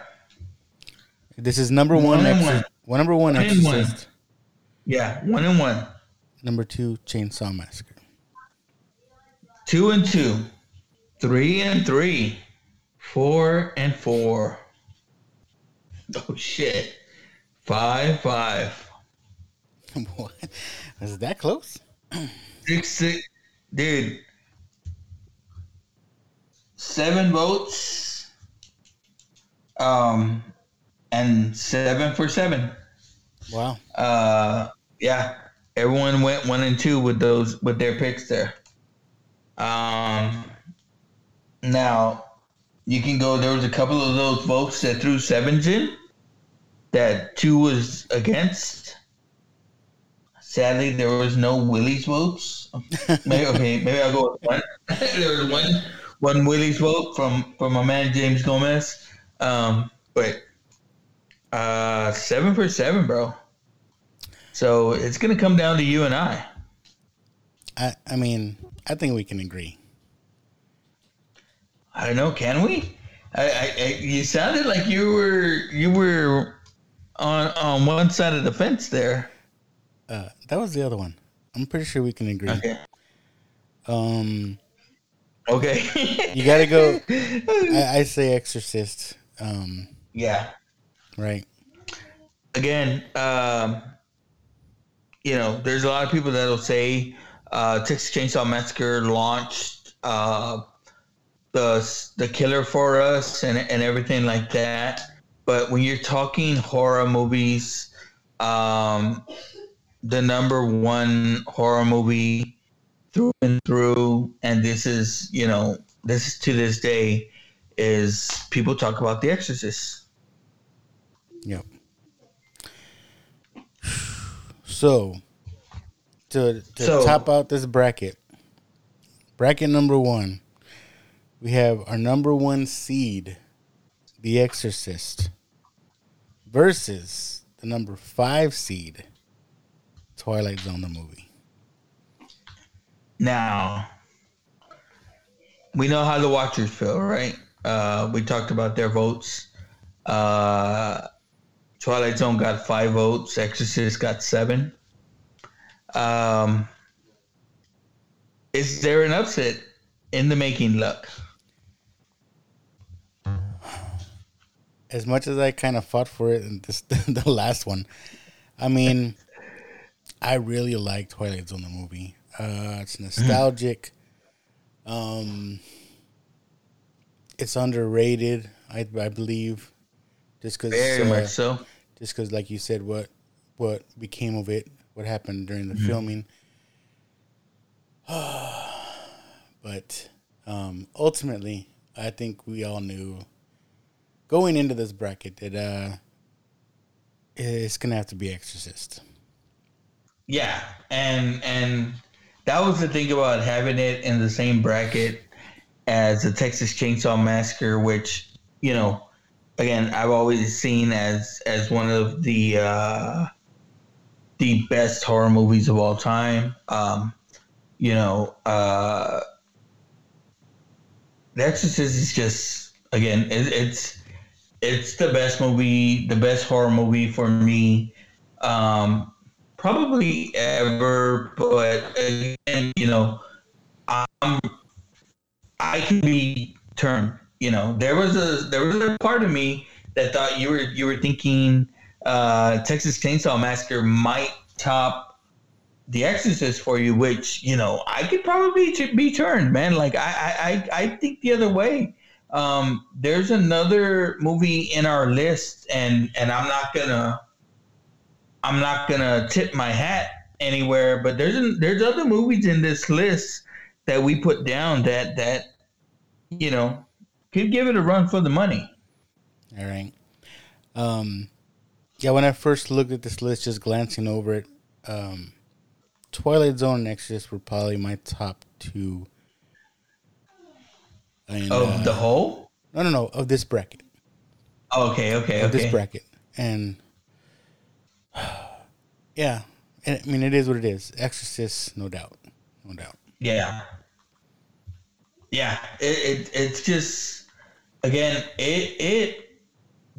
This is number One one. Exor- one. one. Number one. One and one. Yeah, one and one. Number two. Chainsaw Massacre. Two and two. Three and three. Four and four. Oh, shit. Five, five. what? Is it that close? Six, six. Dude. Seven votes. Um, and seven for seven. Wow. Uh, yeah, everyone went one and two with those with their picks there. Um, now you can go. There was a couple of those votes that threw sevens in. That two was against. Sadly, there was no Willie's votes. maybe okay, maybe I'll go with one. there was one one Willie's vote from from my man James Gomez. Um, but uh, seven for seven, bro. So it's gonna come down to you and I. I. I mean, I think we can agree. I don't know. Can we? I, I, I you sounded like you were you were on on one side of the fence there. Uh, that was the other one. I'm pretty sure we can agree. Okay. Um, Okay. you gotta go. I, I say Exorcist. Um, yeah. right. Again, um, you know, there's a lot of people that'll say uh, Texas Chainsaw Massacre launched uh, the the killer for us and and everything like that. But when you're talking horror movies, um, the number one horror movie through and through, and this is you know this is to this day is people talk about The Exorcist. Yep. So, to to So- top out this bracket, bracket number one, we have our number one seed, The Exorcist, versus the number five seed, Twilight Zone the movie. Now, we know how the watchers feel, right? Uh, we talked about their votes. Uh, Twilight Zone got five votes. Exorcist got seven. Um, is there an upset in the making, Luck? As much as I kind of fought for it in this the last one, I mean, I really like Twilight Zone the movie. Uh, it's nostalgic. Um, it's underrated, I, I believe, just because Very much so. Just because, like you said, what what became of it, what happened during the Mhm. filming. but um, ultimately, I think we all knew going into this bracket that uh, it's gonna have to be Exorcist. Yeah, and and that was the thing about having it in the same bracket as the Texas Chainsaw Massacre, which you know, again, I've always seen as as one of the uh, the best horror movies of all time. Um, you know, uh, The Exorcist is just again, it, it's it's the best movie, the best horror movie for me, um, probably ever. But again, you know, I'm I can be turned. You know, there was a there was a part of me that thought you were you were thinking uh, Texas Chainsaw Massacre might top The Exorcist for you, which you know I could probably be turned, man. Like I I I think the other way. Um, there's another movie in our list, and and I'm not gonna I'm not gonna tip my hat anywhere, but there's there's other movies in this list that we put down that that you know could give it a run for the money. All right. Um, yeah, when I first looked at this list, just glancing over it, um, Twilight Zone and Exorcist were probably my top two. And, of uh, the whole? No, no, no. Of this bracket. Oh, okay, okay, of okay. this bracket, and yeah, I mean it is what it is. Exorcist, no doubt, no doubt. Yeah, yeah. It, it it's just again it it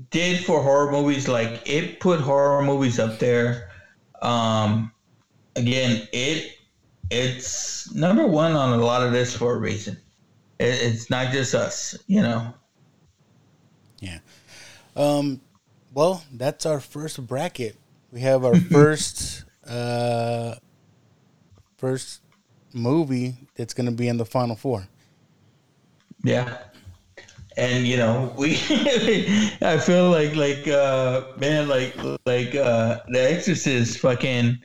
did for horror movies like it put horror movies up there. Um, again, it it's number one on a lot of this for a reason. It, it's not just us, you know. Yeah. Um. Well, that's our first bracket. We have our first uh first movie that's going to be in the final four. Yeah. And you know, we I feel like like uh man like like uh the exorcist fucking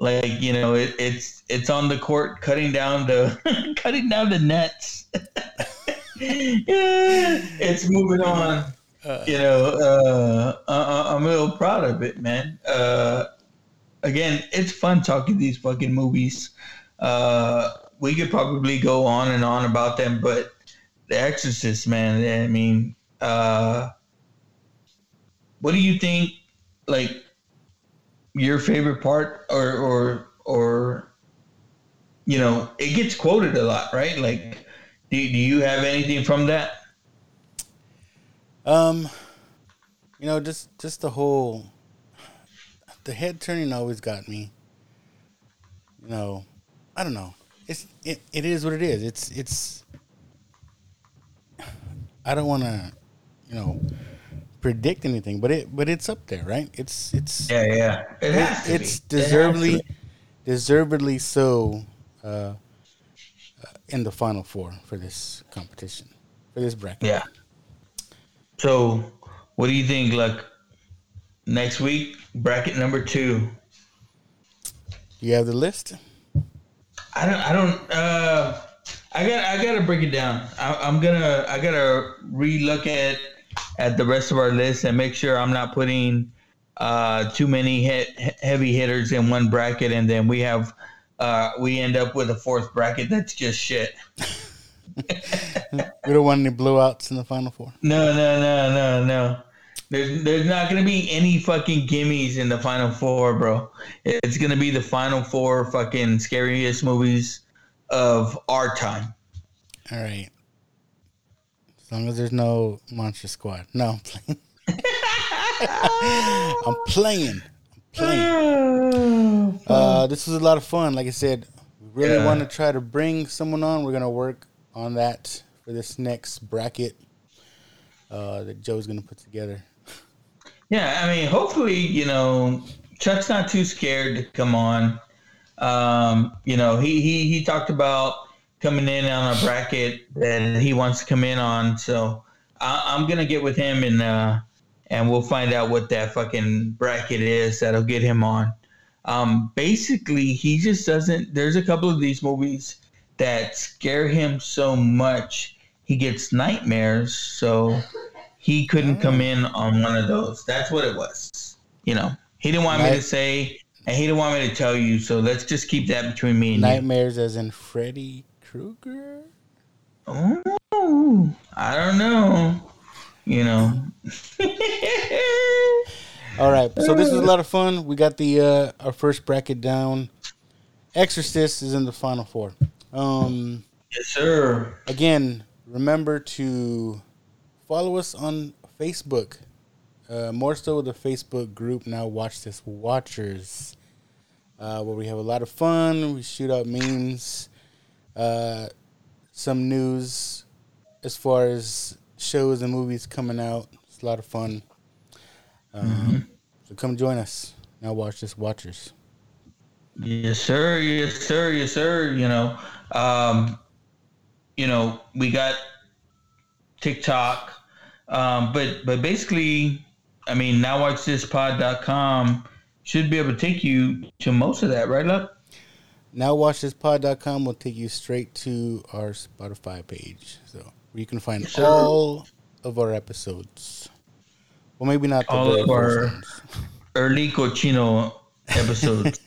like you know it, it's it's on the court cutting down the cutting down the nets. Yeah, it's moving on. Uh, you know uh, I, i'm a little proud of it man. Uh, again it's fun talking these fucking movies. Uh, we could probably go on and on about them but the exorcist man i mean uh, what do you think like your favorite part or or or you know it gets quoted a lot right? Like do, do you have anything from that? Um you know just just the whole the head turning always got me. You know i don't know. It's it, it is what it is. It's it's i don't want to you know predict anything, but it but it's up there, right? It's it's yeah yeah. It it, it's be. deservedly it deservedly so uh, uh, in the final four for this competition for this bracket. Yeah. So, what do you think? Like next week, bracket number two. You have the list. I don't. I don't. Uh, I got. I gotta break it down. I, I'm gonna. I gotta re-look at at the rest of our list and make sure I'm not putting uh, too many he- heavy hitters in one bracket, and then we have uh, we end up with a fourth bracket that's just shit. we don't want any blowouts in the final four. No, no, no, no, no. There's there's not gonna be any fucking gimmies in the final four, bro. It's gonna be the final four fucking scariest movies of our time. All right. As long as there's no Monster Squad. No, I'm playing. I'm playing. I'm playing. Uh, this was a lot of fun. Like I said, we really yeah. want to try to bring someone on. We're gonna work on that for this next bracket uh, that Joe's gonna put together. Yeah, I mean, hopefully, you know, Chuck's not too scared to come on. Um, you know, he he he talked about coming in on a bracket that he wants to come in on. So I, am gonna get with him and uh, and we'll find out what that fucking bracket is that'll get him on. Um, basically, he just doesn't. There's a couple of these movies that scare him so much he gets nightmares. So he couldn't come in on one of those. That's what it was. You know, he didn't want Night- me to say. And he didn't want me to tell you, so let's just keep that between me and Nightmares you. as in Freddy Krueger? Oh, I don't know. You know. All right, so this was a lot of fun. We got the uh, our first bracket down. Exorcist is in the final four. Um, yes, sir. Again, remember to follow us on Facebook. Uh, more so the Facebook group now watch this watchers uh, where we have a lot of fun we shoot out memes uh, some news as far as shows and movies coming out. It's a lot of fun. Um, mm-hmm. so come join us. Now watch this watchers. Yes sir. Yes sir. Yes sir. You know um, you know we got tiktok. Um, but but basically I mean, now watch this pod.com should be able to take you to most of that, right, Luck? Now watch this pod.com will take you straight to our Spotify page. So where you can find yes, all of our episodes. Well, maybe not all of our ones. early cochino episodes.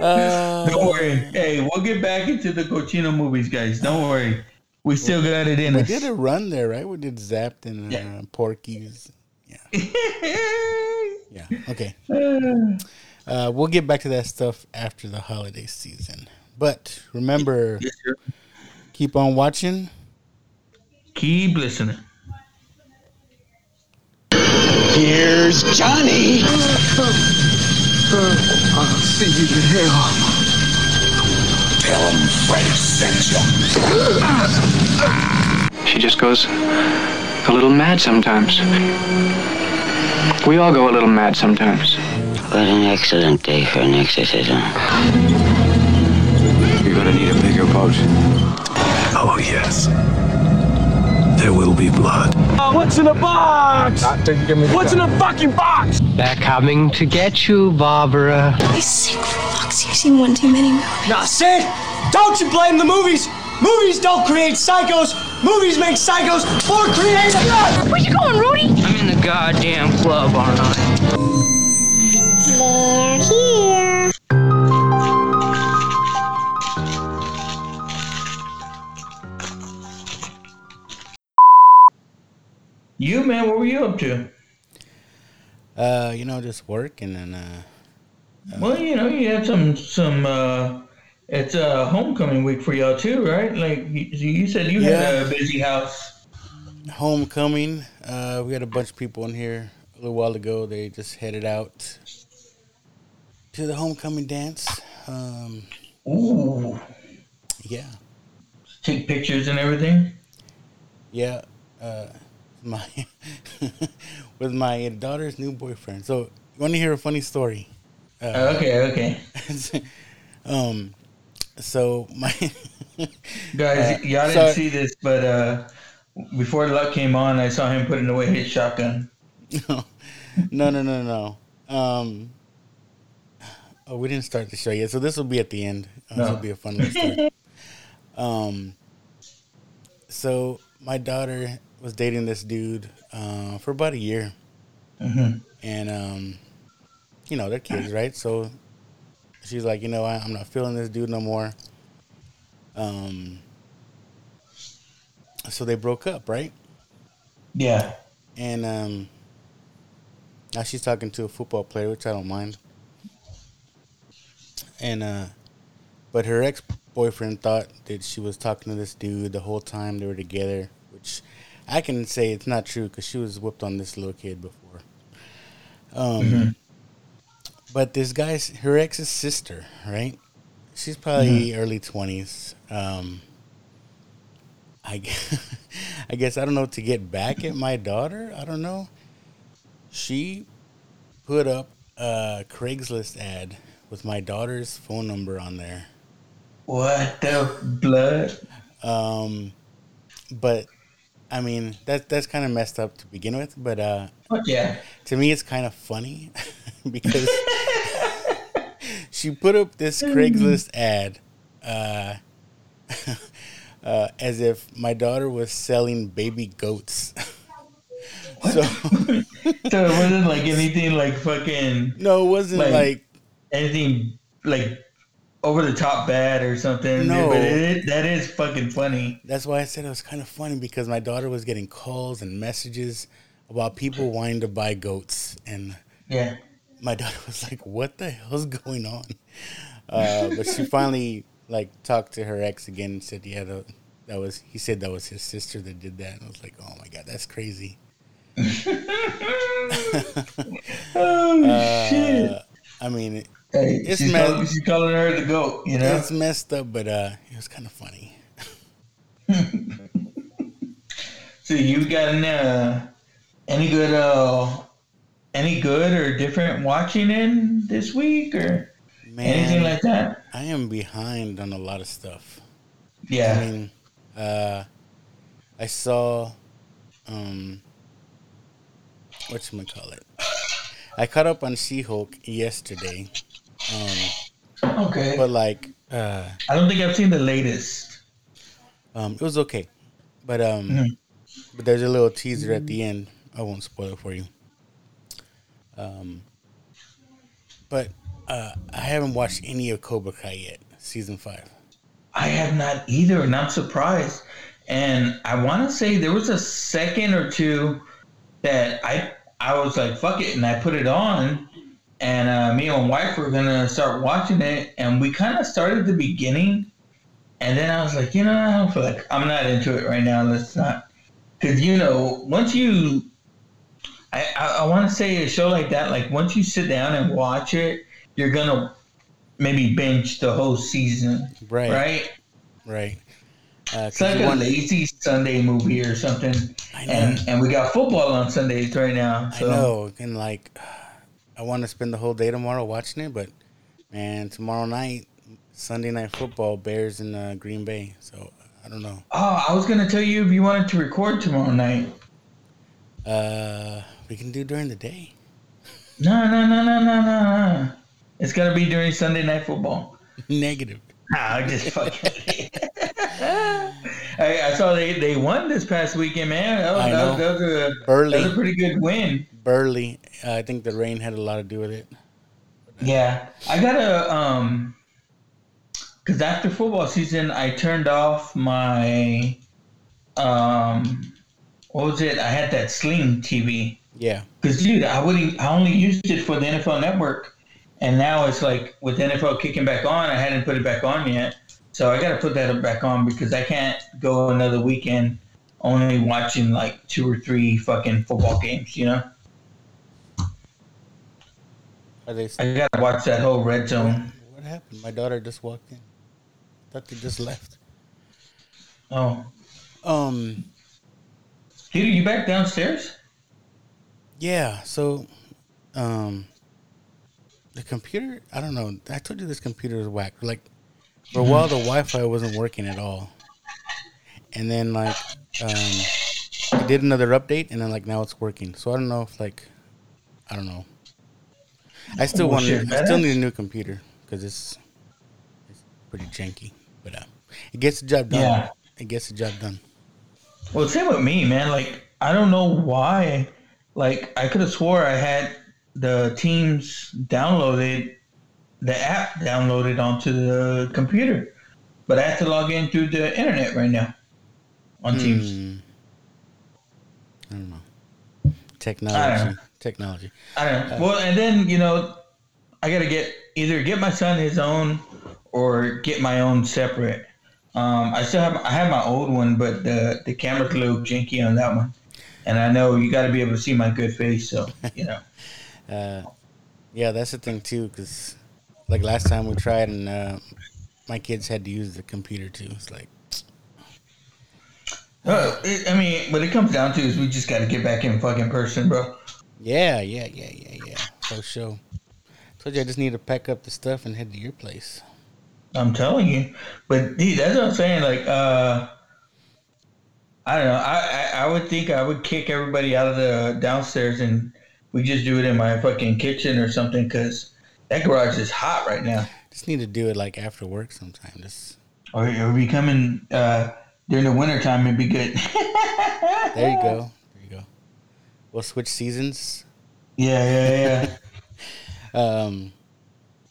uh, Don't worry. Hey, we'll get back into the cochino movies, guys. Don't worry. We still got it in we us. did a run there, right? We did Zapped and yeah. uh, Porky's. Yeah. yeah. Okay. Uh, we'll get back to that stuff after the holiday season. But remember, yes, keep on watching. Keep listening. Here's Johnny. I'll see you in hell. Tell him Freddy sent you. She just goes a little mad sometimes. We all go a little mad sometimes. What an excellent day for an exorcism. You're gonna need a bigger boat. Oh, yes. There will be blood. Uh, what's in the box? What's in the fucking box? They're coming to get you, Barbara. I sick fucks. You've seen one too many movies. Now, Sid, don't you blame the movies. Movies don't create psychos. Movies make psychos more creative. Where you going, Rudy? I'm in the goddamn club, aren't I? Here. You man, what were you up to? Uh, you know, just work and then. Uh, uh, well, you know, you had some some. uh It's a homecoming week for y'all too, right? Like you, you said, you yeah. had a busy house. Homecoming. Uh, we had a bunch of people in here a little while ago. They just headed out to the homecoming dance. Um, Ooh. Yeah. Take pictures and everything. Yeah. Uh, my with my daughter's new boyfriend. So, you want to hear a funny story? Uh, okay, okay. um, so my guys, uh, y'all didn't so, see this, but uh, before Luck came on, I saw him putting away his shotgun. No, no, no, no, no. Um, oh, we didn't start the show yet, so this will be at the end. Uh, no. This will be a fun story. um, so my daughter was dating this dude uh, for about a year, mm-hmm. and um, you know they're kids, right? So she's like, you know, I, am not feeling this dude no more. Um, so they broke up, right? Yeah. And um, now she's talking to a football player, which I don't mind. And uh, but her ex boyfriend thought that she was talking to this dude the whole time they were together, which I can say it's not true because she was whipped on this little kid before. Um, mm-hmm. but this guy's her ex's sister, right? She's probably mm-hmm. early twenties. Um, I, I guess I don't know to get back at my daughter. I don't know. She put up a Craigslist ad with my daughter's phone number on there. What the blood? Um, but I mean, that that's kind of messed up to begin with, but uh, yeah, to me it's kind of funny because she put up this Craigslist ad uh, uh, as if my daughter was selling baby goats. so, so it wasn't like anything like fucking. No, it wasn't like, like anything like over the top bad or something. No. but it, that is fucking funny. That's why I said it was kind of funny because my daughter was getting calls and messages about people wanting to buy goats, and Yeah. my daughter was like, "What the hell's going on?" Uh, but she finally like talked to her ex again and said, "Yeah, that, that was." He said that was his sister that did that, and I was like, "Oh my god, that's crazy." Oh Uh, shit! I mean, Hey, it's she's, calling, she's calling her the goat. You know. it's messed up, but uh, it was kind of funny. So you got any, uh, any good uh, any good or different watching in this week or Man, anything like that? I am behind on a lot of stuff. Yeah. I mean, uh, I saw, um, what call it? I caught up on She-Hulk yesterday, um, Okay. but like, uh, I don't think I've seen the latest. um, it was okay, but um, Mhm. but there's a little teaser at the end. I won't spoil it for you. Um, but uh, I haven't watched any of Cobra Kai yet, season five. I have not either, and I'm surprised. And I want to say there was a second or two that I I was like, fuck it, and I put it on. And uh, me and my wife were gonna start watching it, and we kind of started the beginning, and then I was like, you know, I don't feel like I'm not into it right now. Let's not, because you know, once you, I I, I want to say a show like that, like once you sit down and watch it, you're gonna maybe binge the whole season, Right. Right. Right. Uh, It's like a want- lazy Sunday movie or something. I know. And and we got football on Sundays right now. So I know, and like, I want to spend the whole day tomorrow watching it, but man, tomorrow night, Sunday night football, Bears in uh, Green Bay. So I don't know. Oh, I was gonna tell you if you wanted to record tomorrow night. Uh, we can do during the day. No, no, no, no, no, no. It's gotta be during Sunday night football. Negative. Nah, just fucking. I, I saw they, they won this past weekend, man. That was, I that was, that was a Early. that was a pretty good win. Burley. I think the rain had a lot to do with it. Yeah, I gotta um, cause after football season, I turned off my um, what was it? I had that Sling TV. Yeah. Cause dude, I wouldn't. I only used it for the NFL Network, and now it's like with the NFL kicking back on, I hadn't put it back on yet. So I gotta put that back on because I can't go another weekend only watching like two or three fucking football games. You know, Are they? I gotta watch that whole red zone. What happened? My daughter just walked in. Thought they just left. Oh, Um. dude, are you back downstairs? Yeah. So, um, the computer. I don't know. I told you this computer is whack. Like, for a while the Wi-Fi wasn't working at all, and then like, um, I did another update, and then like now it's working. So I don't know if like, I don't know. I still want. Bullshit, I still need a new computer because it's it's pretty janky, but uh, it gets the job done. Yeah. It gets the job done. Well, same with me, man. Like, I don't know why. Like, I could have swore I had the Teams downloaded, the app downloaded onto the computer, but I have to log in through the internet right now on Teams. Hmm. I don't know. Technology. Technology. I don't know. Well, and then you know, I gotta get either get my son his own or get my own separate. Um, I still have I have my old one, but the the camera's a little janky on that one, and I know you got to be able to see my good face, so you know. Uh, yeah, that's the thing too, because like last time we tried, and uh, my kids had to use the computer too. It's like, Uh, it, I mean, what it comes down to is we just got to get back in fucking person, bro. yeah, yeah, yeah, yeah, yeah, for sure. Told you I just need to pack up the stuff and head to your place. I'm telling you, but dude, that's what I'm saying. Like, uh, I don't know. I, I I would think I would kick everybody out of the downstairs and we just do it in my fucking kitchen or something because that garage is hot right now. Just need to do it like after work sometime. Just Or it would be coming uh, during the wintertime. It'd be good. there you go, there you go. We'll switch seasons. Yeah, yeah, yeah. Um,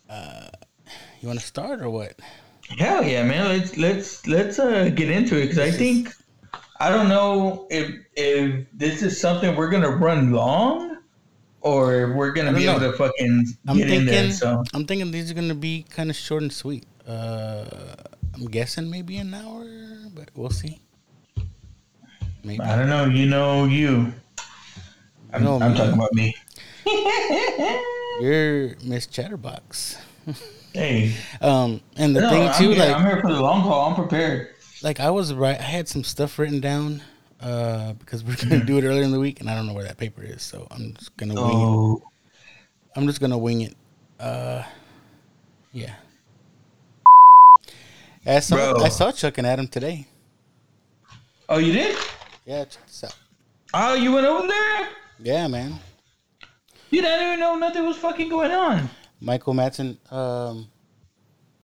uh, You want to start or what? Hell yeah, man! Let's let's let's uh, get into it because I think I don't know if if this is something we're gonna run long or we're gonna be able know. to fucking I'm get in there. thinking. So I'm thinking these are gonna be kind of short and sweet. Uh, I'm guessing maybe an hour, but we'll see. Maybe. I don't know. You know you. I'm, know I'm talking about me. You're Miss Chatterbox. Hey, Um, and the no, thing I'm, too, here, like, I'm here for the long haul. I'm prepared. like I was right. I had some stuff written down uh, because we're gonna do it earlier in the week, and I don't know where that paper is, so I'm just gonna wing it. Oh, I'm just gonna wing it. Uh, yeah. I saw Bro. I saw Chuck and Adam today. oh, you did? Yeah, check this out. Oh, you went over there? Yeah, man. You didn't even know nothing was fucking going on. Michael Matson Um,